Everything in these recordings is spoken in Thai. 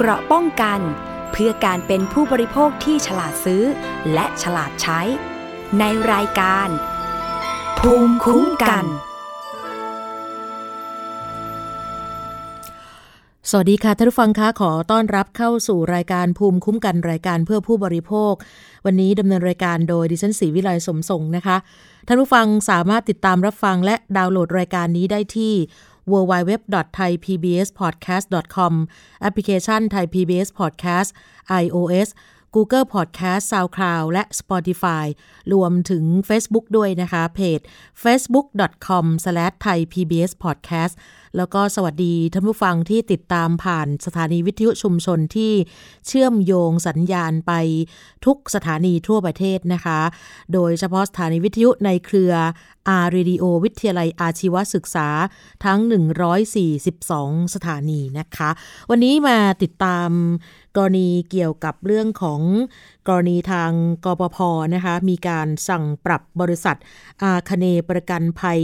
เกราะป้องกัน เพื่อการเป็นผู้บริโภคที่ฉลาดซื้อ และฉลาดใช้ ในรายการ ภูมิคุ้มกัน สวัสดีค่ะท่านผู้ฟังคะขอต้อนรับเข้าสู่รายการภูมิคุ้มกันรายการเพื่อผู้บริโภค วันนี้ดำเนินรายการโดยดิฉันศรีวิไลสมทรงนะคะท่านผู้ฟังสามารถติดตามรับฟังและดาวน์โหลดรายการนี้ได้ที่ www.thaipbspodcast.com แอปพลิเคชัน Thai PBS Podcast iOS Google Podcast SoundCloud และ Spotify รวมถึง Facebook ด้วยนะคะ เพจ facebook.com/thaipbspodcast แล้วก็สวัสดีท่านผู้ฟังที่ติดตามผ่านสถานีวิทยุชุมชนที่เชื่อมโยงสัญญาณไปทุกสถานีทั่วประเทศนะคะ โดยเฉพาะสถานีวิทยุในเครืออาร์เรดิโอวิทยาลัยอาชีวศึกษาทั้ง 142 สถานีนะคะ วันนี้มาติดตาม กรณีเกี่ยวกับเรื่องของกรณีทางกปพนะคะ มีการสั่งปรับบริษัทอาคเนประกันภัย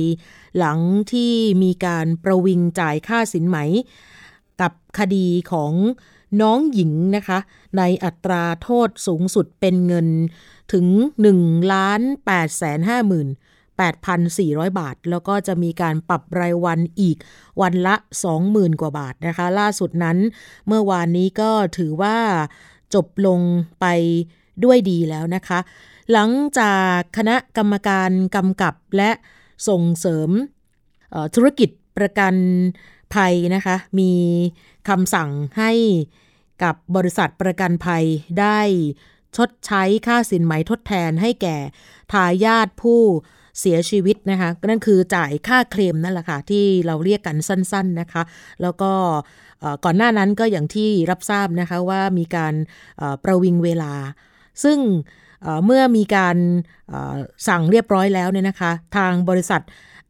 หลังที่มีการประวิงจ่ายค่าสินไหม กับคดีของน้องหญิงนะคะ ในอัตราโทษสูงสุดเป็นเงินถึง1ล้าน8แสน5หมื่น 8,400 บาท แล้วก็จะมีการปรับรายวันอีกวันละ 20,000 กว่าบาทนะคะ ล่าสุดนั้น เมื่อวานนี้ก็ถือว่าจบลงไปด้วยดีแล้วนะคะ หลังจากคณะกรรมการกำกับและส่งเสริมธุรกิจประกันภัยนะคะ มีคำสั่งให้กับบริษัทประกันภัยได้ชดใช้ค่าสินไหมทดแทนให้แก่ทายาทผู้ เสียชีวิตนะคะนั่นคือจ่ายค่าเคลมนั่นแหละค่ะที่เราเรียกกันสั้นๆนะคะ แล้วก็ก่อนหน้านั้นก็อย่างที่รับทราบนะคะว่ามีการประวิงเวลา ซึ่งเมื่อมีการสั่งเรียบร้อยแล้วเนี่ยนะคะ ทางบริษัท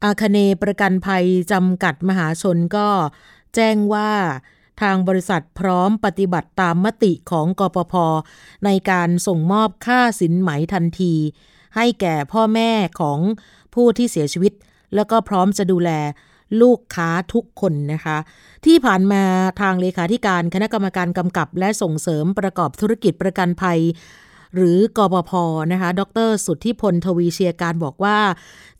อาคเนประกันภัยจำกัดมหาชนก็แจ้งว่าทางบริษัทพร้อมปฏิบัติตามมติของกปพในการส่งมอบค่าสินไหมทันที ให้แก่พ่อแม่ของผู้ที่เสียชีวิต แล้วก็พร้อมจะดูแลลูกค้าทุกคนนะคะ ที่ผ่านมาทางเลขาธิการคณะกรรมการกำกับ และส่งเสริมประกอบธุรกิจประกันภัย หรือกบพนะคะ ดร สุทธิพลทวีเชียการบอกว่า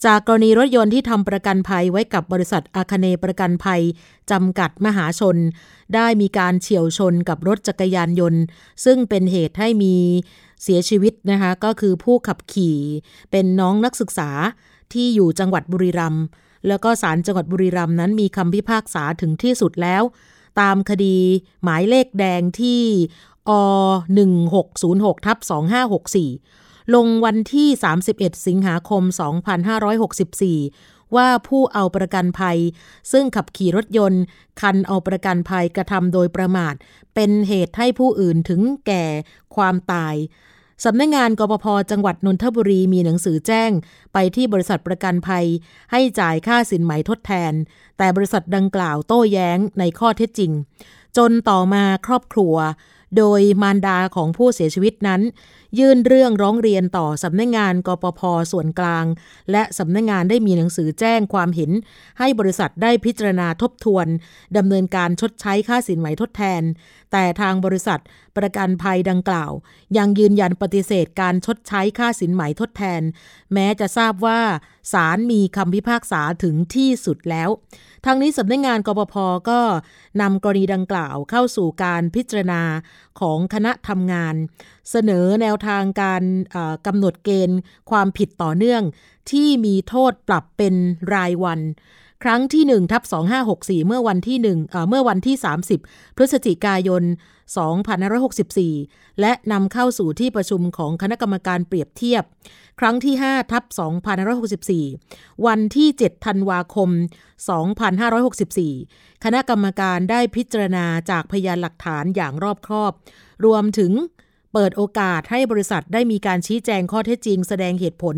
จากกรณีรถยนต์ที่ทำประกันภัยไว้กับบริษัทอาคเนประกันภัยจำกัดมหาชน ได้มีการเฉียวชนกับรถจักรยานยนต์ ซึ่งเป็นเหตุให้มี เสียชีวิตนะคะก็คือผู้ขับขี่เป็นน้องนักศึกษาที่อยู่จังหวัดบุรีรัมย์แล้วก็ศาลจังหวัดบุรีรัมย์นั้นมีคำพิพากษาถึงที่สุดแล้ว ตามคดีหมายเลขแดงที่อ1606ทับ2564 ลงวันที่ 31 สิงหาคม 2564 ว่าผู้เอาประกันภัย ซึ่งขับขี่รถยนต์ คันเอาประกันภัยกระทำโดยประมาท เป็นเหตุให้ผู้อื่นถึงแก่ความตาย สำนักงงานกปพจังหวัดนนทบุรีมีหนังสือแจ้ง ไปที่บริษัทประกันภัย ให้จ่ายค่าสินไหมทดแทน แต่บริษัทดังกล่าวโต้แย้งในข้อเท็จจริง จนต่อมาครอบครัว โดยมารดาของผู้เสียชีวิตนั้น ยื่นเรื่องร้องเรียนต่อสำนักงงานกปพส่วนกลาง และสำนักงงานได้มีหนังสือแจ้งความเห็น ให้บริษัทได้พิจารณาทบทวนดำเนินการชดใช้ค่าสินไหมทดแทน แต่ทางบริษัทประกันภัยดังกล่าว ยังยืนยันปฏิเสธการชดใช้ค่าสินไหมทดแทน แม้จะทราบว่าศาลมีคำพิพากษาถึงที่สุดแล้ว ทางนี้สำนักงงานกปพก็นำกรณีดังกล่าวเข้าสู่การพิจารณาของคณะทำงานเสนอแนวทางการกำหนดเกณฑ์ความผิดต่อเนื่อง ที่มีโทษปรับเป็นรายวัน ครั้งที่1ทับ2564 เมื่อวันที่1เมื่อวันที่ 30 พฤศจิกายน 2564 และนำเข้าสู่ที่ประชุมของคณะกรรมการเปรียบเทียบ ครั้งที่5ทับ2564 วันที่ 7 ธันวาคม 2564 คณะกรรมการได้พิจารณาจากพยานหลักฐานอย่างรอบคอบ รวมถึง เปิดโอกาสให้บริษัทได้มีการชี้แจงข้อเท็จจริง แสดงเหตุผล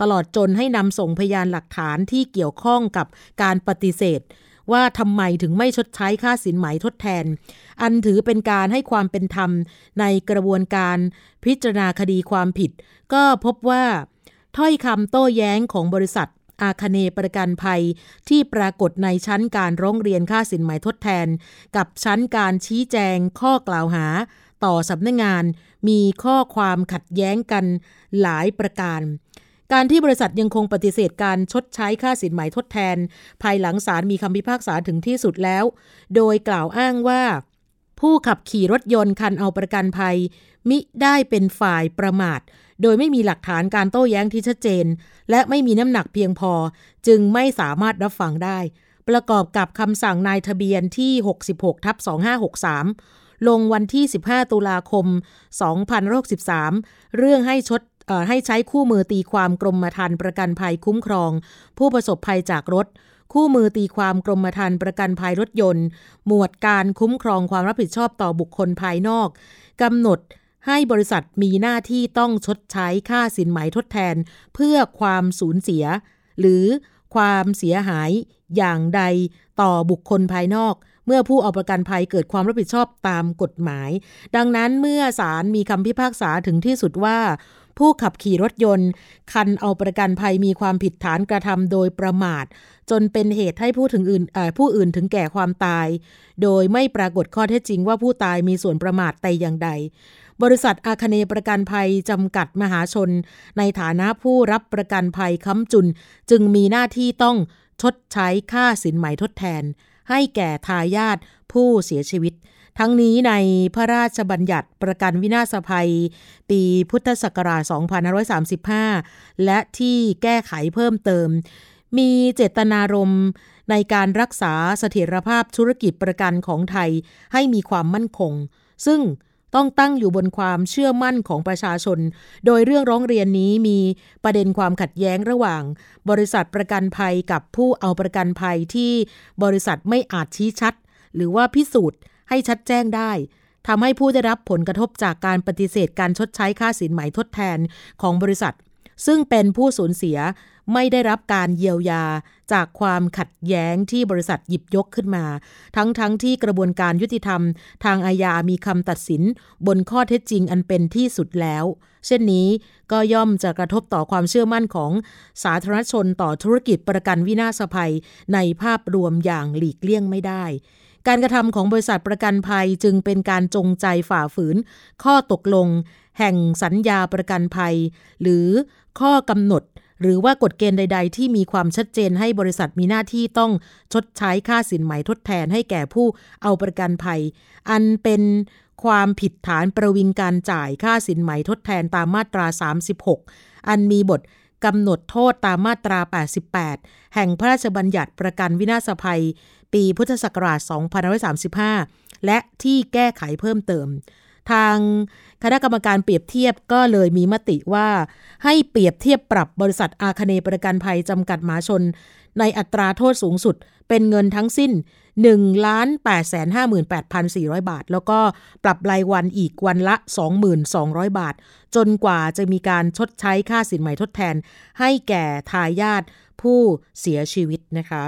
ตลอดจนให้นำส่งพยานหลักฐานที่เกี่ยวข้องกับการปฏิเสธ ว่าทำไมถึงไม่ชดใช้ค่าสินไหมทดแทน อันถือเป็นการให้ความเป็นธรรมในกระบวนการพิจารณาคดีความผิด ก็พบว่า ถ้อยคำโต้แย้งของบริษัทอาคเนประกันภัยที่ปรากฏในชั้นการร้องเรียนค่าสินไหมทดแทน กับชั้นการชี้แจงข้อกล่าวหา ต่อสำนักงงาน มีข้อความขัดแย้งกันหลายประการ การที่บริษัทยังคงปฏิเสธการชดใช้ค่าสินไหมทดแทน ภายหลังศาลมีคำพิพากษาถึงที่สุดแล้ว โดยกล่าวอ้างว่า ผู้ขับขี่รถยนต์คันเอาประกันภัย มิได้เป็นฝ่ายประมาทโดยไม่มีหลักฐานการโต้แย้งที่ชัดเจน และไม่มีน้ำหนักเพียงพอ จึงไม่สามารถรับฟังได้ ประกอบกับคำสั่งนายทะเบียนที่ 66ทับ2563 ลงวันที่ 15 ตุลาคม2063 เรื่องให้ชดให้ใช้คู่มือตีความกรมธรรม์ประกันภัยคุ้มครอง ผู้ประสบภัยจากรถ คู่มือตีความกรมธรรม์ประกันภัยรถยนต์ หมวดการคุ้มครองความรับผิดชอบต่อบุคคลภายนอกกำหนดให้บริษัทมีหน้าที่ต้องชดใช้ค่าสินไหมทดแทน เพื่อความสูญเสีย หรือความเสียหายอย่างใดต่อบุคคลภายนอก เมื่อผู้เอาประกันภัยเกิดความรับผิดชอบตามกฎหมาย ดังนั้นเมื่อศาลมีคำพิพากษาถึงที่สุดว่า ผู้ขับขี่รถยนต์ คันเอาประกันภัยมีความผิดฐานกระทำโดยประมาท จนเป็นเหตุให้ผู้ถึงอื่นผู้อื่นถึงแก่ความตาย โดยไม่ปรากฏข้อเท็จจริงว่าผู้ตายมีส่วนประมาทแต่อย่างใดบริษัทอาคเนประกันภัย จำกัดมหาชน ในฐานะผู้รับประกันภัยค้ำจุน จึงมีหน้าที่ต้องชดใช้ค่าสินไหมทดแทน ให้แก่ทายาทผู้เสียชีวิต ทั้งนี้ในพระราชบัญญัติประกันวินาศภัย ปีพุทธศักราช 2535 และที่แก้ไขเพิ่มเติม มีเจตนารมณ์ในการรักษาเสถียรภาพธุรกิจประกันของไทยให้มีความมั่นคง ซึ่ง ต้องตั้งอยู่บนความเชื่อมั่นของประชาชน โดยเรื่องร้องเรียนนี้มีประเด็นความขัดแย้งระหว่าง บริษัทประกันภัยกับผู้เอาประกันภัยที่บริษัทไม่อาจชี้ชัด หรือว่าพิสูจน์ให้ชัดแจ้งได้ทำให้ผู้ได้รับผลกระทบจากการปฏิเสธการชดใช้ค่าสินไหมทดแทนของบริษัท ซึ่งเป็นผู้สูญเสียไม่ได้รับการเยียวยาจากความขัดแย้งที่บริษัทหยิบยกขึ้นมา ทั้งๆทที่กระบวนการยุติธรรม ทางอาญามีคำตัดสิน บนข้อเท็จจริงอันเป็นที่สุดแล้ว เช่นนี้ก็ย่อมจะกระทบต่อความเชื่อมั่นของสาธารณชนต่อธุรกิจประกันวินาศภัย ในภาพรวมอย่างหลีกเลี่ยงไม่ได้ การกระทำของบริษัทประกันภัยจึงเป็นการจงใจฝ่าฝืน ข้อตกลง แห่งสัญญาประกันภัย หรือ ข้อกำหนด หรือว่ากฎเกณฑ์ใด ๆ ที่มีความชัดเจนให้บริษัทมีหน้าที่ต้องชดใช้ค่าสินไหมทดแทนให้แก่ผู้เอาประกันภัย อันเป็นความผิดฐานประวิงการจ่ายค่าสินไหมทดแทนตามมาตรา 36 อันมีบทกำหนดโทษตามมาตรา 88 แห่งพระราชบัญญัติประกันวินาศภัย ปีพุทธศักราช2535 และที่แก้ไขเพิ่มเติม ทางคณะกรรมการเปรียบเทียบก็เลยมีมติว่าให้เปรียบเทียบปรับบริษัทอาคเนประกันภัยจำกัดมหาชน ในอัตราโทษสูงสุดเป็นเงินทั้งสิ้น1ล้าน858,400 บาท แล้วก็ปรับรายวันอีกวันละ 2,200 บาท จนกว่าจะมีการชดใช้ค่าสินใหม่ทดแทน ให้แก่ทายาทผู้เสียชีวิตนะคะ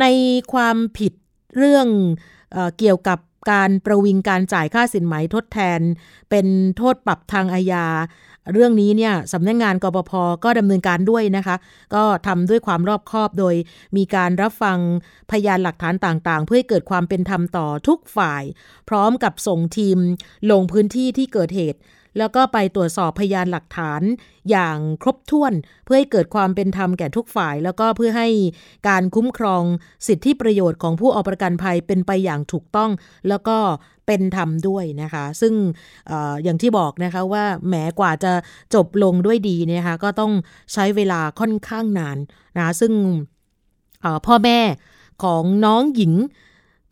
ในความผิดเรื่อง เกี่ยวกับการประวิงการจ่ายค่าสินไหมทดแทน เป็นโทษปรับทางอาญา เรื่องนี้เนี่ยสำนักงงานกปพก็ดำเนินการด้วยนะคะ ก็ทำด้วยความรอบคอบโดย มีการรับฟังพยานหลักฐานต่างๆ เพื่อให้เกิดความเป็นธรรมต่อทุกฝ่าย พร้อมกับส่งทีมลงพื้นที่ที่เกิดเหตุ แล้วก็ไปตรวจสอบพยานหลักฐานอย่างครบถ้วน เพื่อให้เกิดความเป็นธรรมแก่ทุกฝ่าย แล้วก็เพื่อให้การคุ้มครองสิทธิประโยชน์ของผู้เอาประกันภัยเป็นไปอย่างถูกต้อง แล้วก็เป็นธรรมด้วยนะคะ ซึ่งออย่างที่บอกนะคะว่าแม้กว่าจะจบลงด้วยดีนะคะก็ต้องใช้เวลาค่อนข้างนานนะซึ่งพ่อแม่ของน้องหญิง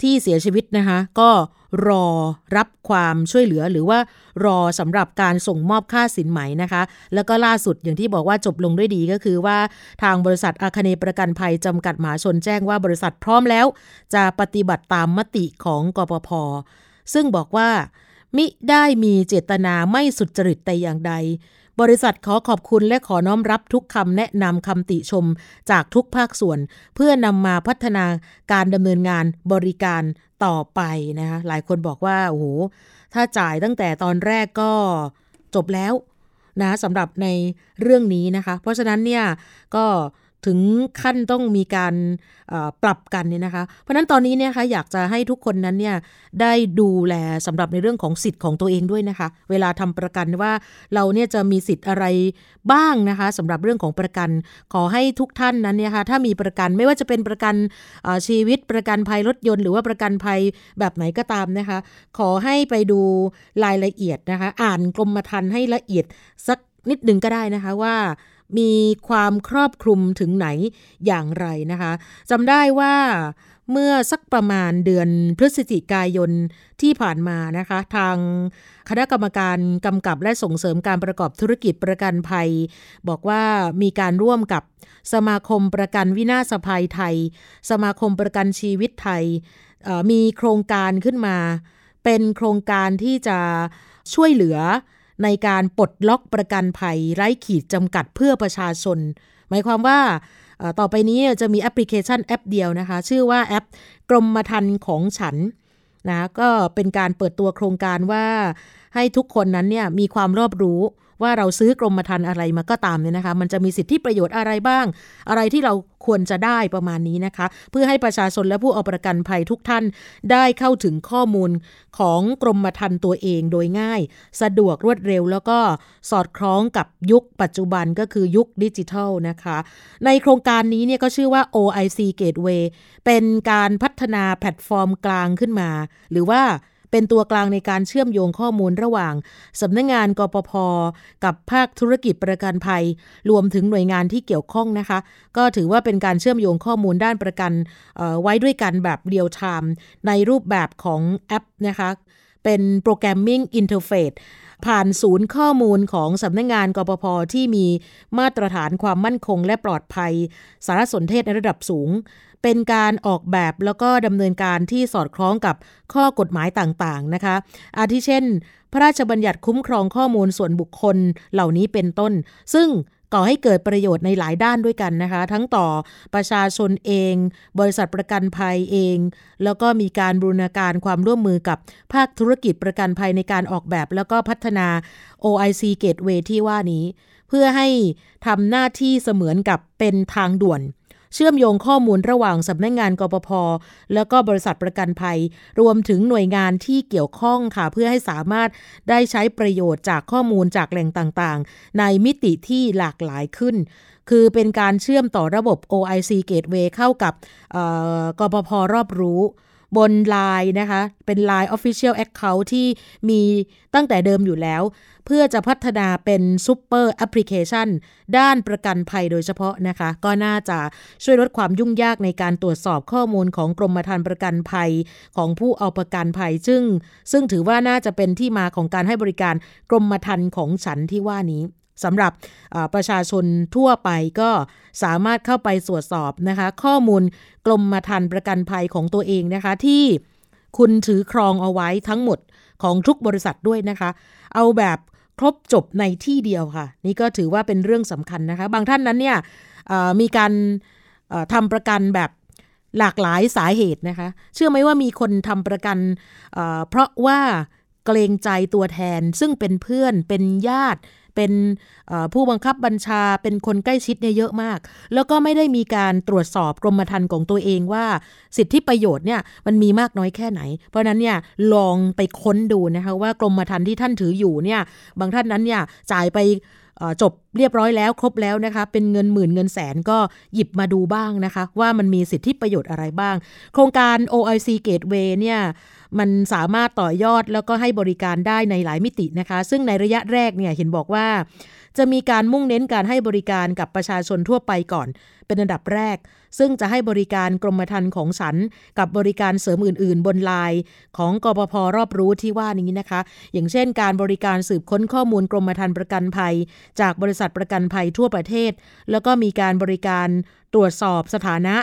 ที่เสียชีวิตนะคะก็ รอรับความช่วยเหลือหรือว่ารอสำหรับการส่งมอบค่าสินไหมนะคะ แล้วก็ล่าสุดอย่างที่บอกว่าจบลงด้วยดีก็คือว่าทางบริษัทอาคเนประกันภัยจำกัดหมาชนแจ้งว่าบริษัทพร้อมแล้ว จะปฏิบัติตามมติของกปพซึ่งบอกว่า มิได้มีเจตนาไม่สุจริตแต่อย่างใดบริษัทขอขอบคุณและขอน้อมรับทุกคำแนะนำคำติชมจากทุกภาคส่วน เพื่อนำมาพัฒนาการดำเนินงานบริการ ต่อไปนะคะหลายคนบอกว่าโอ้โหถ้าจ่ายตั้งแต่ตอนแรกก็จบแล้วนะสำหรับในเรื่องนี้นะคะ เพราะฉะนั้นเนี่ยก็ ถึงขั้นต้องมีการปรับกันเนี่ยนะคะ เพราะนั้นตอนนี้เนี่ยคะอยากจะให้ทุกคนนั้นเนี่ยได้ดูแลสำหรับในเรื่องของสิทธิ์ของตัวเองด้วยนะคะ เวลาทำประกันว่าเราเนี่ยจะมีสิทธิ์อะไรบ้างนะคะสำหรับเรื่องของประกัน ขอให้ทุกท่านนั้นเนี่ยคะถ้ามีประกันไม่ว่าจะเป็นประกันชีวิตประกันภัยรถยนต์หรือว่าประกันภัยแบบไหนก็ตามนะคะ ขอให้ไปดูรายละเอียดนะคะ อ่านกรมธรรม์ให้ละเอียดสักนิดหนึ่งก็ได้นะคะว่า มีความครอบคลุมถึงไหนอย่างไรนะคะจำได้ว่าเมื่อสักประมาณเดือนพฤศจิกายนที่ผ่านมานะคะ ทางคณะกรรมการกำกับและส่งเสริมการประกอบธุรกิจประกันภัย บอกว่ามีการร่วมกับสมาคมประกันวินาศภัยไทย สมาคมประกันชีวิตไทย มีโครงการขึ้นมา เป็นโครงการที่จะช่วยเหลือ ในการปลดล็อกประกันภัยไร้ขีดจำกัดเพื่อประชาชน หมายความว่าต่อไปนี้จะมีแอปพลิเคชันแอปเดียวนะคะ ชื่อว่าแอปกรมธรรม์ของฉันนะก็เป็นการเปิดตัวโครงการว่าให้ทุกคนนั้นเนี่ยมีความรอบรู้ ว่าเราซื้อกรมธรรม์อะไรมาก็ตามเนี่ยนะคะ มันจะมีสิทธิประโยชน์อะไรบ้าง อะไรที่เราควรจะได้ประมาณนี้นะคะ เพื่อให้ประชาชนและผู้เอาประกันภัยทุกท่านได้เข้าถึงข้อมูลของกรมธรรม์ตัวเองโดยง่าย สะดวกรวดเร็ว แล้วก็สอดคล้องกับยุคปัจจุบันก็คือยุคดิจิทัลนะคะ ในโครงการนี้เนี่ยก็ชื่อว่า OIC Gateway เป็นการพัฒนาแพลตฟอร์มกลางขึ้นมา หรือว่า เป็นตัวกลางในการเชื่อมโยงข้อมูลระหว่างสำนักงาน คปภ.กับภาคธุรกิจประกันภัย รวมถึงหน่วยงานที่เกี่ยวข้องนะคะ ก็ถือว่าเป็นการเชื่อมโยงข้อมูลด้านประกันไว้ด้วยกันแบบเรียลไทม์ในรูปแบบของแอปนะคะเป็น programming interface ผ่านศูนย์ข้อมูลของสำนักงาน คปภ.ที่มีมาตรฐานความมั่นคงและปลอดภัย สารสนเทศในระดับสูง เป็นการออกแบบแล้วก็ดำเนินการที่สอดคล้องกับข้อกฎหมายต่างๆนะคะ อาทิเช่น พระราชบัญญัติคุ้มครองข้อมูลส่วนบุคคลเหล่านี้เป็นต้น ซึ่ง ก่อให้เกิดประโยชน์ในหลายด้านด้วยกันนะคะ ทั้งต่อประชาชนเอง บริษัทประกันภัยเอง แล้วก็มีการบูรณาการความร่วมมือกับภาคธุรกิจประกันภัยในการออกแบบ แล้วก็พัฒนา OIC Gateway ที่ว่านี้ เพื่อให้ทำหน้าที่เสมือนกับเป็นทางด่วน เชื่อมโยงข้อมูลระหว่างสำนักงงานกปพแล้วก็บริษัทประกันภัย รวมถึงหน่วยงานที่เกี่ยวข้องค่ะ เพื่อให้สามารถได้ใช้ประโยชน์จากข้อมูลจากแหล่งต่างๆ ในมิติที่หลากหลายขึ้น คือเป็นการเชื่อมต่อระบบ OIC Gateway เข้ากับกปพรอบรู้ บน Line นะคะ เป็น Line Official Account ที่มีตั้งแต่เดิมอยู่แล้ว เพื่อจะพัฒนาเป็นซูเปอร์แอปพลิเคชัน ด้านประกันภัยโดยเฉพาะนะคะ ก็น่าจะช่วยลดความยุ่งยากในการตรวจสอบข้อมูลของกรมธรรม์ประกันภัยของผู้เอาประกันภัยซึ่ง ซึ่งถือว่าน่าจะเป็นที่มาของการให้บริการกรมธรรม์ของฉันที่ว่านี้ สำหรับประชาชนทั่วไปก็สามารถเข้าไปตรวจสอบนะคะ ข้อมูลกรมธรรม์ประกันภัยของตัวเองนะคะ ที่คุณถือครองเอาไว้ทั้งหมดของทุกบริษัทด้วยนะคะ เอาแบบครบจบในที่เดียวค่ะ นี่ก็ถือว่าเป็นเรื่องสำคัญนะคะ บางท่านนั้นเนี่ยมีการทำประกันแบบหลากหลายสาเหตุนะคะ เชื่อไหมว่ามีคนทำประกันเพราะว่าเกรงใจตัวแทนซึ่งเป็นเพื่อนเป็นญาติ เป็นผู้บังคับบัญชาเป็นคนใกล้ชิดเนี่ยเยอะมาก แล้วก็ไม่ได้มีการตรวจสอบกรมธรรม์ของตัวเองว่า สิทธิประโยชน์เนี่ยมันมีมากน้อยแค่ไหน เพราะนั้นเนี่ยลองไปค้นดูนะคะว่ากรมธรรม์ที่ท่านถืออยู่เนี่ยบางท่านนั้นเนี่ยจ่ายไปจบเรียบร้อยแล้วครบแล้วนะคะ เป็นเงินหมื่นเงินแสนก็หยิบมาดูบ้างนะคะ ว่ามันมีสิทธิประโยชน์อะไรบ้าง โครงการ OIC Gateway เนี่ย มันสามารถต่อยอดแล้วก็ให้บริการได้ในหลายมิตินะคะ ซึ่งในระยะแรกเนี่ยเห็นบอกว่า จะมีการมุ่งเน้นการให้บริการกับประชาชนทั่วไปก่อน เป็นอันดับแรก ซึ่งจะให้บริการกรมธรรม์ของฉัน กับบริการเสริมอื่น ๆ บนไลน์ของกปพรอบรู้ที่ว่านี้นะคะ อย่างเช่น การบริการสืบค้นข้อมูลกรมธรรม์ประกันภัย จากบริษัทประกันภัยทั่วประเทศ แล้วก็มีการบริการตรวจสอบสถานะ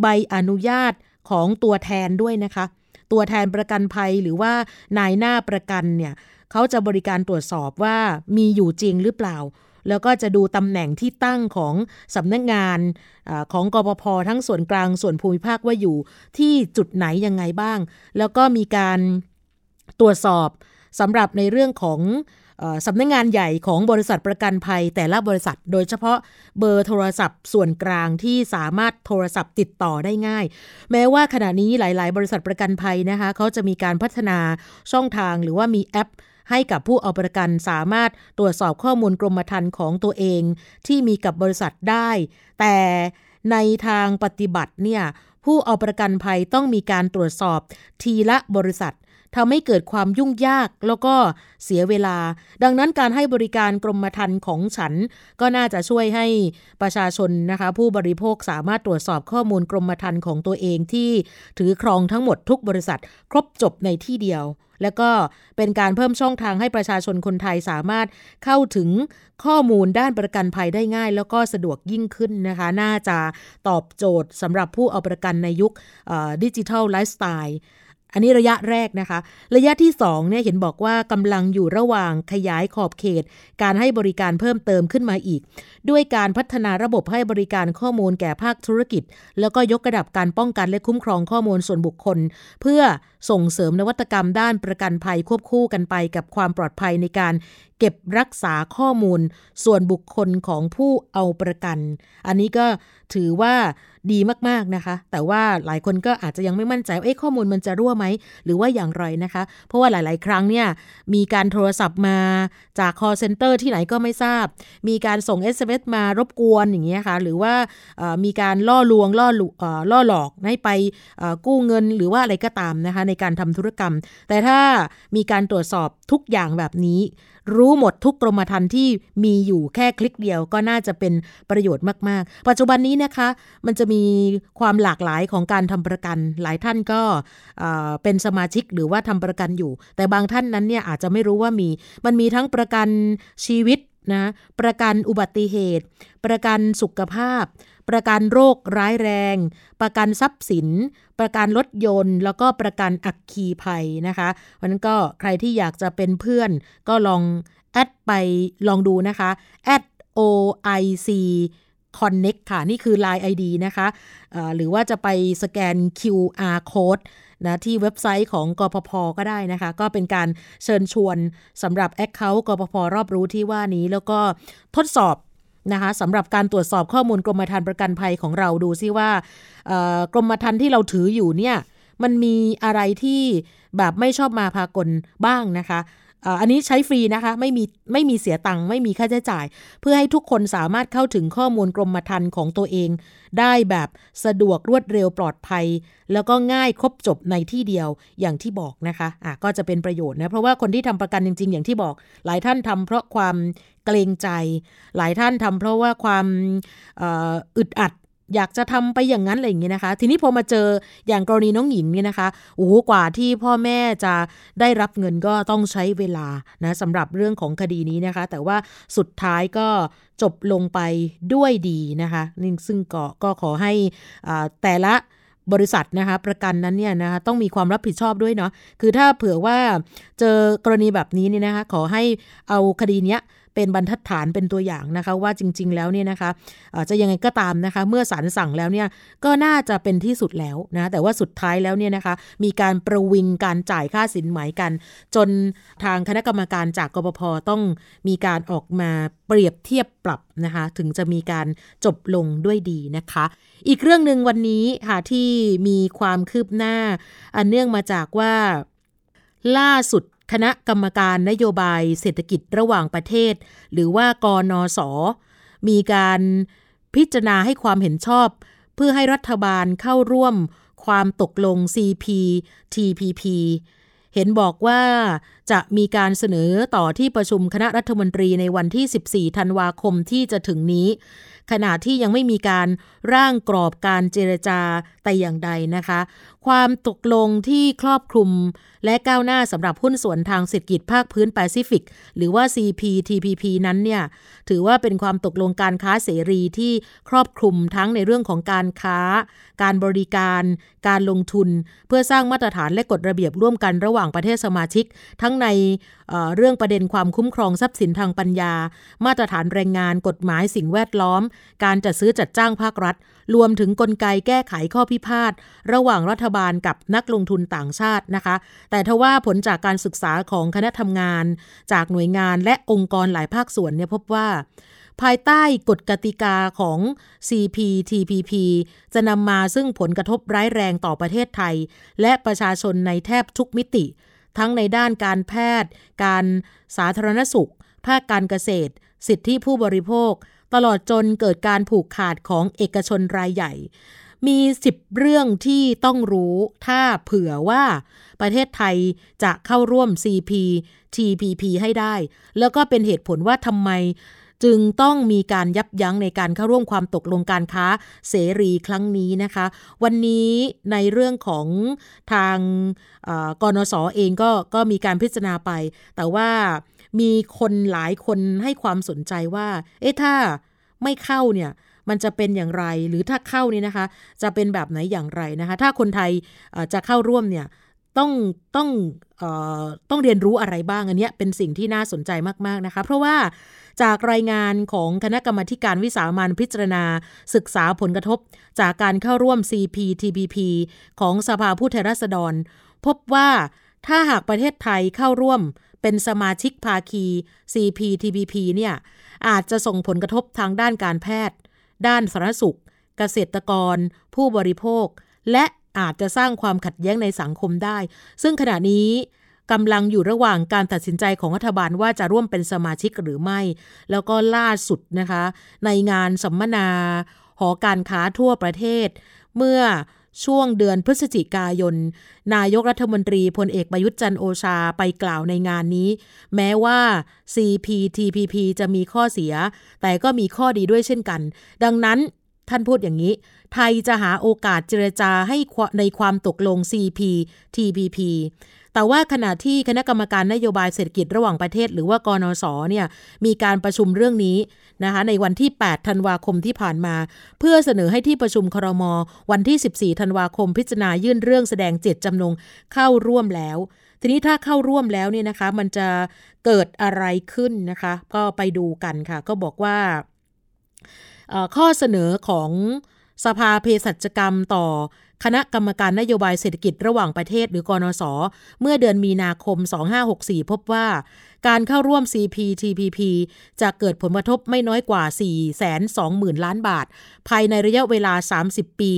ใบอนุญาตของตัวแทนด้วยนะคะ ตัวแทนประกันภัยหรือว่านายหน้าประกันเนี่ยเขาจะบริการตรวจสอบว่ามีอยู่จริงหรือเปล่า แล้วก็จะดูตำแหน่งที่ตั้งของสำนักงงานอของกปพทั้งส่วนกลางส่วนภูมิภาคว่าอยู่ที่จุดไหนยังไงบ้าง แล้วก็มีการตรวจสอบสำหรับในเรื่องของ สำนักงงานใหญ่ของบริษัทประกันภัยแต่ละบริษัท โดยเฉพาะเบอร์โทรศัพท์ส่วนกลางที่สามารถโทรศัพท์ติดต่อได้ง่าย แม้ว่าขณะนี้หลาย ๆ บริษัทประกันภัยนะคะเขาจะมีการพัฒนาช่องทางหรือว่ามีแอปให้กับผู้เอาประกันสามารถตรวจสอบข้อมูลกรมธรรม์ของตัวเอง ที่มีกับบริษัทได้ แต่ในทางปฏิบัติเนี่ยผู้เอาประกันภัยต้องมีการตรวจสอบทีละบริษัท ทำให้เกิดความยุ่งยากแล้วก็เสียเวลา ดังนั้นการให้บริการกรมธรรม์ของฉัน ก็น่าจะช่วยให้ประชาชนนะคะ ผู้บริโภคสามารถตรวจสอบข้อมูลกรมธรรม์ของตัวเองที่ถือครองทั้งหมดทุกบริษัท ครบจบในที่เดียว แล้วก็เป็นการเพิ่มช่องทางให้ประชาชนคนไทยสามารถเข้าถึงข้อมูลด้านประกันภัยได้ง่าย แล้วก็สะดวกยิ่งขึ้นนะคะ น่าจะตอบโจทย์สำหรับผู้เอาประกันในยุคดิจิทัลไลฟ์สไตล์ อันนี้ระยะแรกนะคะ ระยะที่2เนี่ยเห็นบอกว่ากำลังอยู่ระหว่างขยายขอบเขต การให้บริการเพิ่มเติมขึ้นมาอีก ด้วยการพัฒนาระบบให้บริการข้อมูลแก่ภาคธุรกิจ แล้วก็ยกระดับการป้องกันและคุ้มครองข้อมูลส่วนบุคคล เพื่อส่งเสริมนวัตกรรมด้านประกันภัยควบคู่กันไปกับความปลอดภัยในการเก็บรักษาข้อมูล ส่วนบุคคลของผู้เอาประกัน อันนี้ก็ถือว่า ดีมากๆนะคะ แต่ว่าหลายคนก็อาจจะยังไม่มั่นใจว่าข้อมูลมันจะรั่วไหม หรือว่าอย่างไรนะคะ เพราะว่าหลาย ๆ ครั้งเนี่ยมีการโทรศัพท์มาจาก call center ที่ไหนก็ไม่ทราบ มีการส่ง SMS มารบกวนอย่างเงี้ยคะ่ะหรือว่ามีการล่อลวงล่อล่อหลอกให้ไปกู้เงินหรือว่าอะไรก็ตามนะคะในการทำธุรกรรม แต่ถ้ามีการตรวจสอบทุกอย่างแบบนี้ รู้หมดทุกกรมธรรม์ที่มีอยู่แค่คลิกเดียวก็น่าจะเป็นประโยชน์มาก ๆ ปัจจุบันนี้นะคะ มันจะมีความหลากหลายของการทำประกัน หลายท่านก็เป็นสมาชิกหรือว่าทำประกันอยู่ แต่บางท่านนั้นเนี่ยอาจจะไม่รู้ว่ามี มันมีทั้งประกันชีวิตนะประกันอุบัติเหตุ ประกันสุขภาพ ประกันโรคร้ายแรง ประกันทรัพย์สิน ประกันรถยนต์ แล้วก็ประกันอักคีภัยนะคะเพราะนั้นก็ใครที่อยากจะเป็นเพื่อนก็ลองแอดไปลองดูนะคะ at oic connect ค่ะ นี่คือ Line ID นะคะะหรือว่าจะไปสแกน QR code นะที่เว็บไซต์ของกพพก็ได้นะคะ ก็เป็นการเชิญชวนสำหรับ Account กพพรอบรู้ที่ว่านี้ แล้วก็ทดสอบ นะคะสำหรับการตรวจสอบข้อมูลกรมธรรม์ประกันภัยของเราดูซิว่ากรมธรรม์ที่เราถืออยู่เนี่ยมันมีอะไรที่แบบไม่ชอบมาพากลบ้างนะคะอันนี้ใช้ฟรีนะคะไม่มีไม่มีเสียตังค์ไม่มีค่าใช้จ่าย เพื่อให้ทุกคนสามารถเข้าถึงข้อมูลกรมธรรม์ของตัวเอง ได้แบบสะดวกรวดเร็วปลอดภัย แล้วก็ง่ายครบจบในที่เดียวอย่างที่บอกนะคะอะก็จะเป็นประโยชน์นะ เพราะว่าคนที่ทำประกันจริง ๆ อย่างที่บอก หลายท่านทำเพราะความเกรงใจ หลายท่านทำเพราะว่าความอึดอัด อยากจะทำไปอย่างนั้นอะไรอย่างเงี้ยนะคะ ทีนี้พอมาเจออย่างกรณีน้องหญิงเนี่ยนะคะโอ้โหกว่าที่พ่อแม่จะได้รับเงินก็ต้องใช้เวลานะสำหรับเรื่องของคดีนี้นะคะ แต่ว่าสุดท้ายก็จบลงไปด้วยดีนะคะนี่ซึ่งก็ก็ขอให้แต่ละบริษัทนะคะประกันนั้นเนี่ยนะคะต้องมีความรับผิดชอบด้วยเนาะคือถ้าเผื่อว่าเจอกรณีแบบนี้เนี่ยนะคะขอให้เอาคดีเนี้ย เป็นบรรทัดฐานเป็นตัวอย่างนะคะ ว่าจริง ๆ แล้วเนี่ยนะคะจะยังไงก็ตามนะคะ เมื่อศาลสั่งแล้วเนี่ยก็น่าจะเป็นที่สุดแล้วนะแต่ว่าสุดท้ายแล้วเนี่ยนะคะ มีการประวิงการจ่ายค่าสินไหมกัน จนทางคณะกรรมการจากกบพต้องมีการออกมาเปรียบเทียบปรับนะคะ ถึงจะมีการจบลงด้วยดีนะคะ อีกเรื่องหนึ่งวันนี้ค่ะที่มีความคืบหน้า อันเนื่องมาจากว่าล่าสุด คณะกรรมการนโยบายเศรษฐกิจระหว่างประเทศ หรือว่ากนอสมีการพิจารณาให้ความเห็นชอบ เพื่อให้รัฐบาลเข้าร่วมความตกลง CPTPP เห็นบอกว่าจะมีการเสนอต่อที่ประชุมคณะรัฐมนตรีในวันที่ 14 ธันวาคมที่จะถึงนี้ ขณะที่ยังไม่มีการร่างกรอบการเจรจาแต่อย่างใดนะคะ ความตกลงที่ครอบคลุม และก้าวหน้าสำหรับหุ้นส่วนทางเศรษฐกิจภาคพื้นแปซิฟิก หรือว่า CPTPP นั้นเนี่ย ถือว่าเป็นความตกลงการค้าเสรีที่ครอบคลุมทั้งในเรื่องของการค้า การบริการ การลงทุน เพื่อสร้างมาตรฐานและกฎระเบียบร่วมกันระหว่างประเทศสมาชิก ทั้งในเเรื่องประเด็นความคุ้มครองทรัพย์สินทางปัญญา มาตรฐานแรงงาน กฎหมายสิ่งแวดล้อม การจัดซื้อจัดจ้างภาครัฐ รวมถึงกลไกแก้ไขข้อพิพาทระหว่างรัฐบาลกับนักลงทุนต่างชาตินะคะ แต่ทว่าผลจากการศึกษาของคณะทำงาน จากหน่วยงานและองค์กรหลายภาคส่วนเนี่ยพบว่าภายใต้กฎกติกาของ CPTPP จะนำมาซึ่งผลกระทบร้ายแรงต่อประเทศไทย และประชาชนในแทบทุกมิติ ทั้งในด้านการแพทย์ การสาธารณสุข ภาคการเกษตร สิทธิผู้บริโภค ตลอดจนเกิดการผูกขาดของเอกชนรายใหญ่ มีสิบเรื่องที่ต้องรู้ถ้าเผื่อว่าประเทศไทยจะเข้าร่วม CPTPP ให้ได้ แล้วก็เป็นเหตุผลว่าทำไมจึงต้องมีการยับยั้งในการเข้าร่วมความตกลงการค้าเสรีครั้งนี้นะคะ วันนี้ในเรื่องของทางกนสอเองก็ก็มีการพิจารณาไป แต่ว่า มีคนหลายคนให้ความสนใจว่า เอ๊ะถ้าไม่เข้าเนี่ยมันจะเป็นอย่างไร หรือถ้าเข้านี่นะคะ จะเป็นแบบไหนอย่างไรนะคะ ถ้าคนไทยจะเข้าร่วมเนี่ยต้องต้องออต้องเรียนรู้อะไรบ้างอันนี้เป็นสิ่งที่น่าสนใจมากๆนะคะ เพราะว่าจากรายงานของคณะกรรมการวิสามันพิจารณา ศึกษาผลกระทบ จากการเข้าร่วม CPTPP ของสภาผู้แทนราษฎร พบว่าถ้าหากประเทศไทยเข้าร่วม เป็นสมาชิกภาคี CPTPP เนี่ยอาจจะส่งผลกระทบทางด้านการแพทย์ ด้านสาธารณสุข เกษตรกร ผู้บริโภค และอาจจะสร้างความขัดแย้งในสังคมได้ ซึ่งขณะนี้กำลังอยู่ระหว่างการตัดสินใจของรัฐบาลว่าจะร่วมเป็นสมาชิกหรือไม่ แล้วก็ล่าสุดนะคะ ในงานสัมมนา หอการค้าทั่วประเทศ เมื่อ ช่วงเดือนพฤศจิกายน นายกรัฐมนตรีพลเอกประยุทธ์จันโอชาไปกล่าวในงานนี้ แม้ว่า CPTPP จะมีข้อเสีย แต่ก็มีข้อดีด้วยเช่นกัน ดังนั้นท่านพูดอย่างนี้ ไทยจะหาโอกาสเจรจาให้ในความตกลง CPTPP แต่ว่าขณะที่คณะกรรมการนโยบายเศรษฐกิจระหว่างประเทศ หรือว่ากนสเนี่ยมีการประชุมเรื่องนี้นะคะในวันที่ 8 ธันวาคมที่ผ่านมา เพื่อเสนอให้ที่ประชุมครม วันที่ 14 ธันวาคมพิจารณายื่นเรื่องแสดงเจตจำนงเข้าร่วมแล้ว ทีนี้ถ้าเข้าร่วมแล้วเนี่ยนะคะ มันจะเกิดอะไรขึ้นนะคะ ก็ไปดูกันค่ะ ก็บอกว่าข้อเสนอของสภาเภสัชกรรมต่อ คณะกรรมการนโยบายเศรษฐกิจระหว่างประเทศหรือกอนศเมื่อเดือนมีนาคม 2564 พบว่า การเข้าร่วม CPTPP จะเกิดผลกระทบไม่น้อยกว่า 420,000 ล้านบาท ภายในระยะเวลา 30 ปี